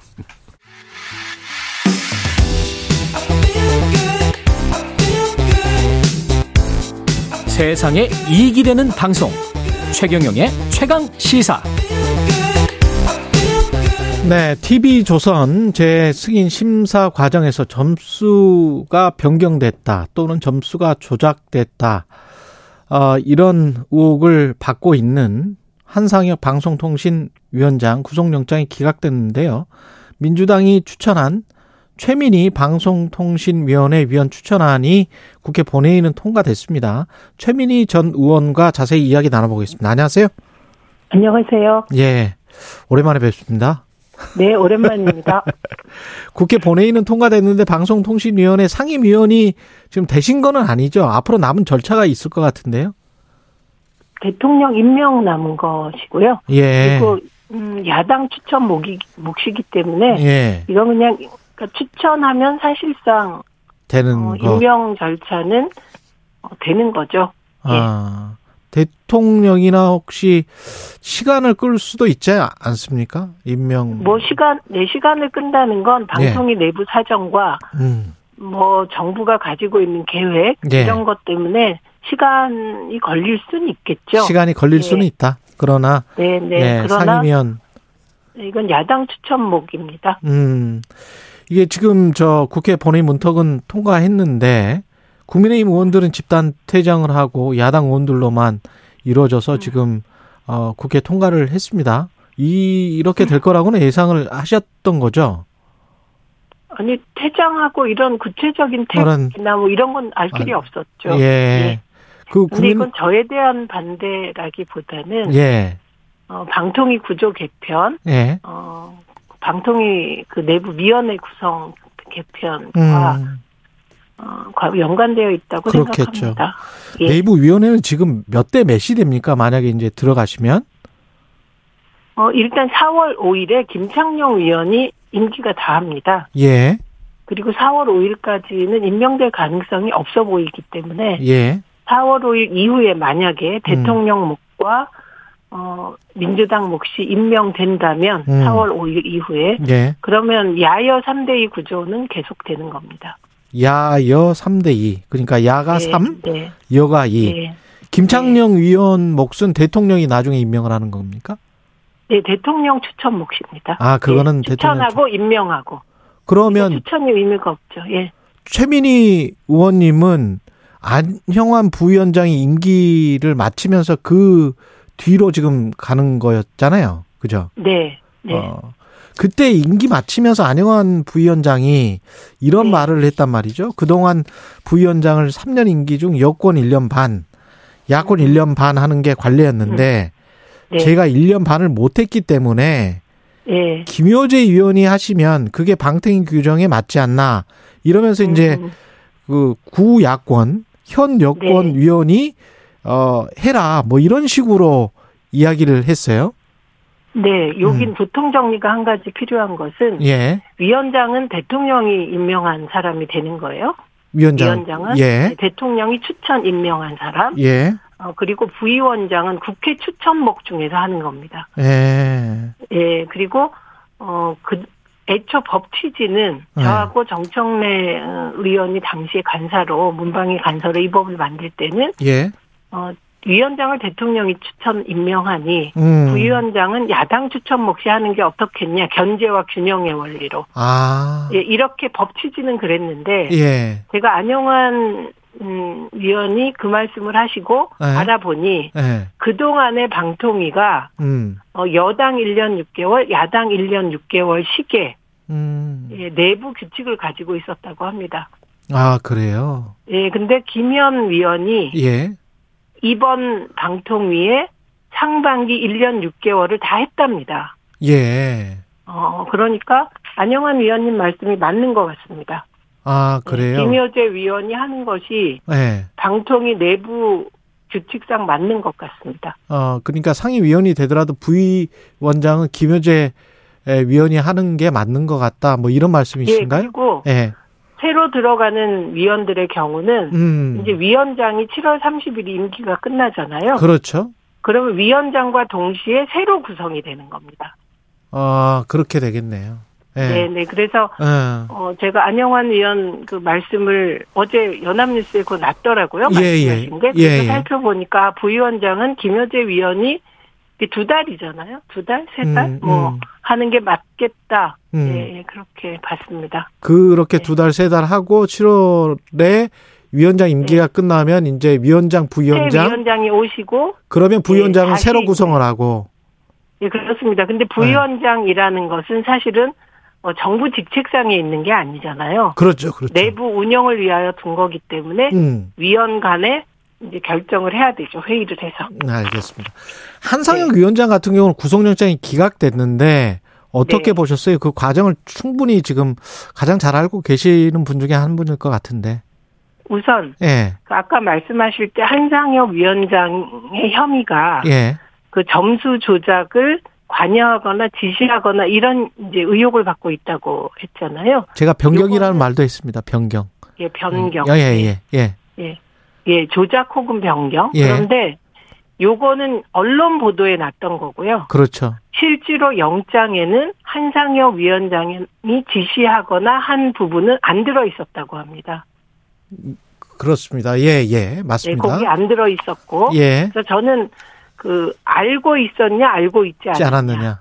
세상에 이익이 되는 방송 최경영의 최강 시사 네, TV 조선 제 승인 심사 과정에서 점수가 변경됐다 또는 점수가 조작됐다 어, 이런 의혹을 받고 있는 한상혁 방송통신위원장 구속영장이 기각됐는데요. 민주당이 추천한 최민희 방송통신위원회 위원 추천안이 국회 본회의는 통과됐습니다. 최민희 전 의원과 자세히 이야기 나눠보겠습니다. 안녕하세요. 안녕하세요. 예, 오랜만에 뵙습니다. 네, 오랜만입니다. *laughs* 국회 본회의는 통과됐는데 방송통신위원회 상임위원이 지금 되신 거는 아니죠. 앞으로 남은 절차가 있을 것 같은데요. 대통령 임명 남은 것이고요. 예. 그리고 음, 야당 추천 몫이, 몫이기 때문에 예. 이건 그냥 그러니까 추천하면 사실상 되는 어, 거. 임명 절차는 어, 되는 거죠. 아, 대통령이나 혹시 시간을 끌 수도 있지 않습니까? 임명. 뭐 시간 내 시간을 끈다는 건 방송의 내부 사정과 음. 뭐 정부가 가지고 있는 계획 예. 이런 것 때문에 시간이 걸릴 수는 있겠죠. 시간이 걸릴 예. 수는 있다. 그러나 네, 네. 예, 그러나 상임위원 이건 야당 추천목입니다. 음. 이게 지금 저 국회 본회의 문턱은 통과했는데 국민의힘 의원들은 집단 퇴장을 하고 야당 의원들로만 이루어져서 지금 어 국회 통과를 했습니다. 이 이렇게 될 거라고는 예상을 하셨던 거죠. 아니 퇴장하고 이런 구체적인 택이나 뭐 이런 건 알 길이 아, 없었죠. 예. 그 근데 국민 이건 저에 대한 반대라기보다는 예. 어, 방통위 구조 개편, 예. 어, 방통위 그 내부 위원회 구성 개편과 음. 어, 과- 연관되어 있다고 그렇겠죠. 생각합니다. 예. 내부 위원회는 지금 몇 대 몇이 됩니까? 만약에 이제 들어가시면 어, 일단 4월 5일에 김창룡 위원이 임기가 다합니다. 예. 그리고 4월 5일까지는 임명될 가능성이 없어 보이기 때문에 예. 4월 5일 이후에 만약에 대통령 몫과 어 민주당 몫이 임명된다면 음. 4월 5일 이후에 예. 그러면 야여 3대2 구조는 계속되는 겁니다. 야여 3대 2. 그러니까 야가 네, 3, 네. 여가 2. 네. 김창룡 위원 몫은 대통령이 나중에 임명을 하는 겁니까? 네, 대통령 추천 몫입니다. 아, 그거는 예, 대통령 추천하고 임명하고. 그러면 추천이 의미가 없죠. 예. 최민희 의원님은 안형환 부위원장이 임기를 마치면서 그 뒤로 지금 가는 거였잖아요. 그죠? 네. 네. 어, 그때 임기 마치면서 안영환 부위원장이 이런 네. 말을 했단 말이죠. 그동안 부위원장을 3년 임기 중 여권 1년 반, 야권 1년 반 하는 게 관례였는데 네. 제가 1년 반을 못했기 때문에 예. 김효재 위원이 하시면 그게 방탱이 규정에 맞지 않나 이러면서 이제 음, 그 구야권 현 여권 네. 위원이 어 해라 뭐 이런 식으로 이야기를 했어요. 네, 여긴 음. 보통 정리가 한 가지 필요한 것은 예. 위원장은 대통령이 임명한 사람이 되는 거예요. 위원장. 위원장 은 예. 대통령이 추천 임명한 사람. 예. 어, 그리고 부위원장은 국회 추천목 중에서 하는 겁니다. 예. 예, 그리고 어, 그 애초 법 취지는 네. 저하고 정청래 어, 의원이 당시에 간사로 문방위 간사로 이 법을 만들 때는 예. 어, 위원장을 대통령이 추천 임명하니 음. 부위원장은 야당 추천 몫이 하는 게 어떻겠냐 견제와 균형의 원리로 아. 예, 이렇게 법 취지는 그랬는데 예. 제가 안영환 음, 위원이 그 말씀을 하시고 네. 알아보니 예. 그동안의 방통위가 음. 어, 여당 1년 6개월, 야당 1년 6개월 시계 음. 예, 내부 규칙을 가지고 있었다고 합니다. 아, 그래요. 예, 근데 김현 위원이 예. 이번 방통위에 상반기 1년 6개월을 다 했답니다. 예. 어, 그러니까 안영환 위원님 말씀이 맞는 것 같습니다. 아, 그래요. 김효재 위원이 하는 것이 예. 방통위 내부 규칙상 맞는 것 같습니다. 어, 그러니까 상임위원이 되더라도 부위원장은 김효재 위원이 하는 게 맞는 것 같다. 뭐 이런 예, 말씀이신가요? 그리고 예. 새로 들어가는 위원들의 경우는 음. 이제 위원장이 7월 30일 임기가 끝나잖아요. 그렇죠. 그러면 위원장과 동시에 새로 구성이 되는 겁니다. 아, 그렇게 되겠네요. 예. 네, 네. 그래서 예. 어 제가 안영환 위원 그 말씀을 어제 연합뉴스에 그거 났더라고요. 예, 말씀하신 예. 게. 그래서 예, 예. 살펴보니까 부위원장은 김효재 위원이 두 달이잖아요. 두 달, 세 달, 음, 뭐 음. 하는 게 맞겠다. 음. 예, 예, 그렇게 봤습니다. 그렇게 네. 두 달, 세 달 하고 7월에 위원장 임기가 끝나면 이제 위원장, 새 부위원장, 위원장이 오시고 그러면 부위원장은 예, 다시 새로 구성을 하고, 예, 그렇습니다. 네. 근데 부위원장이라는 것은 사실은 어, 정부 직책상에 있는 게 아니잖아요. 그렇죠, 그렇죠. 내부 운영을 위하여 둔 거기 때문에 음, 위원 간에 이제 결정을 해야 되죠. 회의를 해서. 네, 알겠습니다. 한상혁 네. 위원장 같은 경우는 구속영장이 기각됐는데, 어떻게 네. 보셨어요? 그 과정을 충분히 지금 가장 잘 알고 계시는 분 중에 한 분일 것 같은데. 우선 예, 그 아까 말씀하실 때 한상혁 위원장의 혐의가 예, 그 점수 조작을 관여하거나 지시하거나 이런 이제 의혹을 받고 있다고 했잖아요. 제가 변경이라는 말도 했습니다. 변경. 예, 변경. 예, 예, 예, 예. 예, 예, 조작 혹은 변경. 예. 그런데 요거는 언론 보도에 났던 거고요. 그렇죠. 실제로 영장에는 한상혁 위원장이 지시하거나 한 부분은 안 들어 있었다고 합니다. 그렇습니다. 예, 예, 예, 맞습니다. 거기 안 들어 있었고. 예, 그래서 저는 그 알고 있었냐 알고 있지 있지 않았냐. 않았느냐.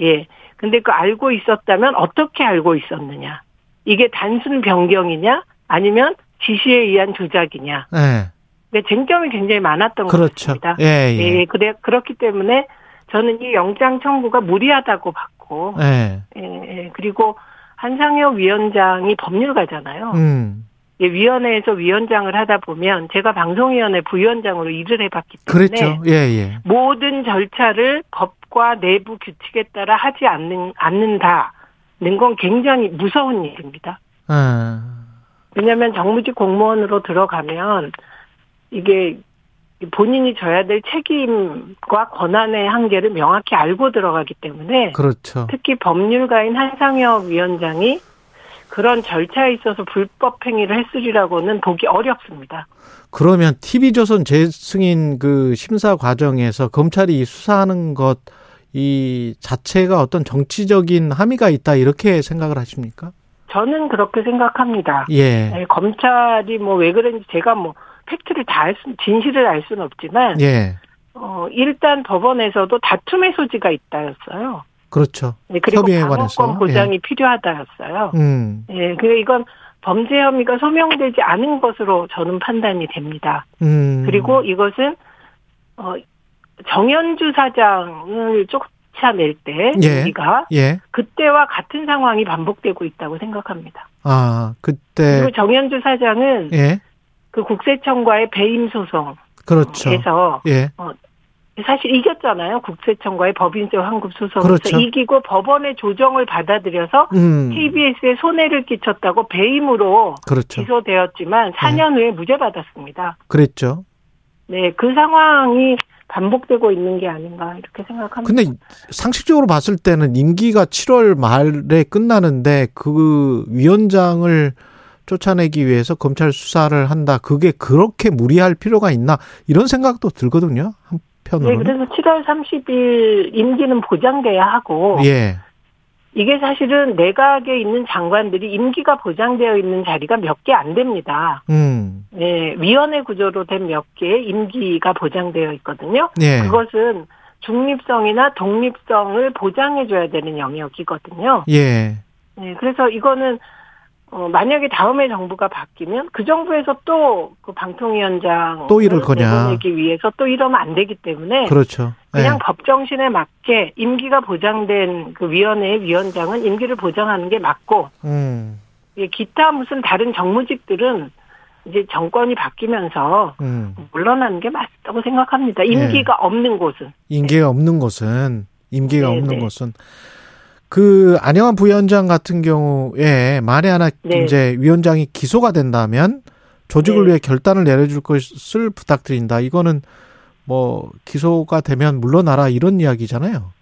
예. 근데 그 알고 있었다면 어떻게 알고 있었느냐? 이게 단순 변경이냐 아니면 지시에 의한 조작이냐? 예, 근데 쟁점이 굉장히 많았던 것 그렇죠. 같습니다. 예, 예. 예, 그래 그렇기 때문에 저는 이 영장 청구가 무리하다고 봤고, 예, 예, 예, 그리고 한상혁 위원장이 법률가잖아요. 음, 예, 위원회에서 위원장을 하다 보면 제가 방송위원회 부위원장으로 일을 해봤기 때문에 그랬죠. 예, 예. 모든 절차를 법과 내부 규칙에 따라 하지 않는 않는다는 건 굉장히 무서운 일입니다. 아, 왜냐하면 정무직 공무원으로 들어가면 이게 본인이 져야 될 책임과 권한의 한계를 명확히 알고 들어가기 때문에 그렇죠. 특히 법률가인 한상혁 위원장이 그런 절차에 있어서 불법 행위를 했으리라고는 보기 어렵습니다. 그러면 TV조선 재승인 그 심사 과정에서 검찰이 수사하는 것 이 자체가 어떤 정치적인 함의가 있다 이렇게 생각을 하십니까? 저는 그렇게 생각합니다. 예. 네, 검찰이 뭐 왜 그런지 제가 뭐 팩트를 다 알 수, 진실을 알 수는 없지만, 예. 어, 일단 법원에서도 다툼의 소지가 있다였어요. 그렇죠. 네, 그리고. 방어권 보장이 필요하다였어요. 음. 예, 그 이건 범죄 혐의가 소명되지 않은 것으로 저는 판단이 됩니다. 음. 그리고 이것은 어 정현주 사장을 쫓아낼 때 예. 우리가 예. 그때와 같은 상황이 반복되고 있다고 생각합니다. 아, 그때 그리고 정현주 사장은 예. 그 국세청과의 배임 소송에서 그렇죠. 예. 사실 이겼잖아요. 국세청과의 법인세 환급 소송에서 그렇죠. 이기고 법원의 조정을 받아들여서 음. KBS에 손해를 끼쳤다고 배임으로 그렇죠. 기소되었지만 4년 후에 무죄 받았습니다. 그랬죠. 네, 그 상황이 반복되고 있는 게 아닌가 이렇게 생각합니다. 근데 상식적으로 봤을 때는 임기가 7월 말에 끝나는데 그 위원장을 쫓아내기 위해서 검찰 수사를 한다. 그게 그렇게 무리할 필요가 있나? 이런 생각도 들거든요. 네, 한편으로는. 그래서 7월 30일 임기는 보장돼야 하고 예. 이게 사실은 내각에 있는 장관들이 임기가 보장되어 있는 자리가 몇 개 안 됩니다. 음. 네, 위원회 구조로 된 몇 개의 임기가 보장되어 있거든요. 예. 그것은 중립성이나 독립성을 보장해줘야 되는 영역이거든요. 예. 네, 그래서 이거는 어, 만약에 다음에 정부가 바뀌면 그 정부에서 또 그 방통위원장 또 이럴 거냐. 내보내기 위해서 또 이러면 안 되기 때문에 그렇죠. 그냥 예. 법 정신에 맞게 임기가 보장된 그 위원회의 위원장은 임기를 보장하는 게 맞고 음. 예, 기타 무슨 다른 정무직들은 이제 정권이 바뀌면서 음. 물러나는 게 맞다고 생각합니다. 임기가 없는 곳은. 임기가 없는 곳은 임기가 네, 없는 네. 곳은 그 안영환 부위원장 같은 경우에 만에 하나 네. 이제 위원장이 기소가 된다면 조직을 네. 위해 결단을 내려줄 것을 부탁드린다. 이거는 뭐 기소가 되면 물러나라 이런 이야기잖아요.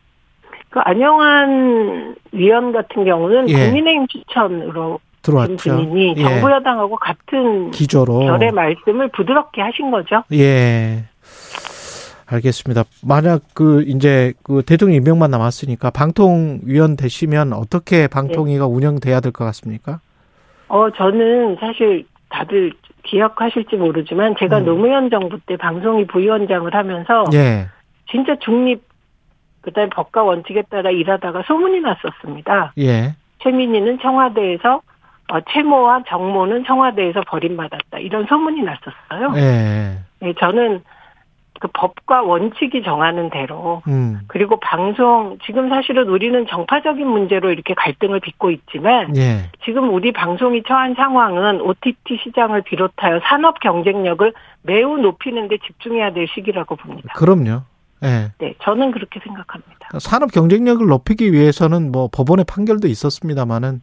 그 안영환 위원 같은 경우는 예. 국민의힘 추천으로 된 들어왔죠. 분이니 예. 정부 여당하고 같은 기조로. 결의 말씀을 부드럽게 하신 거죠. 예. 알겠습니다. 만약 그 이제 그 대통령 임명만 남았으니까 방통위원 되시면 어떻게 방통위가 운영돼야 될 것 같습니까? 어 저는 사실 다들 기억하실지 모르지만 제가 음. 노무현 정부 때 방송위 부위원장을 하면서 예. 진짜 중립 그다음에 법과 원칙에 따라 일하다가 소문이 났었습니다. 예. 최민희는 청와대에서 어, 최모와 정모는 청와대에서 버림받았다 이런 소문이 났었어요. 예. 네, 저는 그 법과 원칙이 정하는 대로 음. 그리고 방송 지금 사실은 우리는 정파적인 문제로 이렇게 갈등을 빚고 있지만 예. 지금 우리 방송이 처한 상황은 OTT 시장을 비롯하여 산업 경쟁력을 매우 높이는 데 집중해야 될 시기라고 봅니다. 그럼요. 예. 네, 저는 그렇게 생각합니다. 산업 경쟁력을 높이기 위해서는 뭐 법원의 판결도 있었습니다만은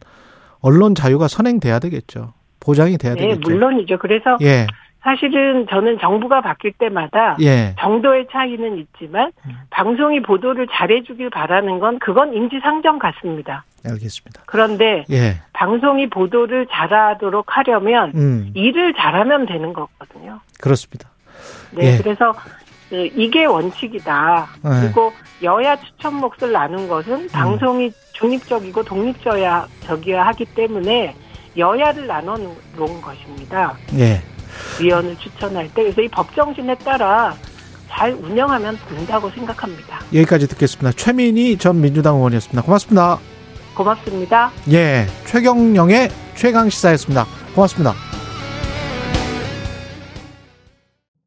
언론 자유가 선행돼야 되겠죠. 보장이 돼야 네, 되겠죠. 물론이죠. 그래서 예. 사실은 저는 정부가 바뀔 때마다 예. 정도의 차이는 있지만 방송이 보도를 잘해주길 바라는 건 그건 인지상정 같습니다. 알겠습니다. 그런데 예. 방송이 보도를 잘하도록 하려면 음. 일을 잘하면 되는 거거든요. 그렇습니다. 네, 예. 그래서 그 이게 원칙이다. 네. 그리고 여야 추천 몫을 나눈 것은 방송이 중립적이고 독립적이어야 적이어야 하기 때문에 여야를 나눠 놓은 것입니다. 예. 위원을 추천할 때 그래서 이 법 정신에 따라 잘 운영하면 된다고 생각합니다. 여기까지 듣겠습니다. 최민희 전 민주당 의원이었습니다. 고맙습니다. 고맙습니다. 예. 최경영의 최강 시사였습니다. 고맙습니다.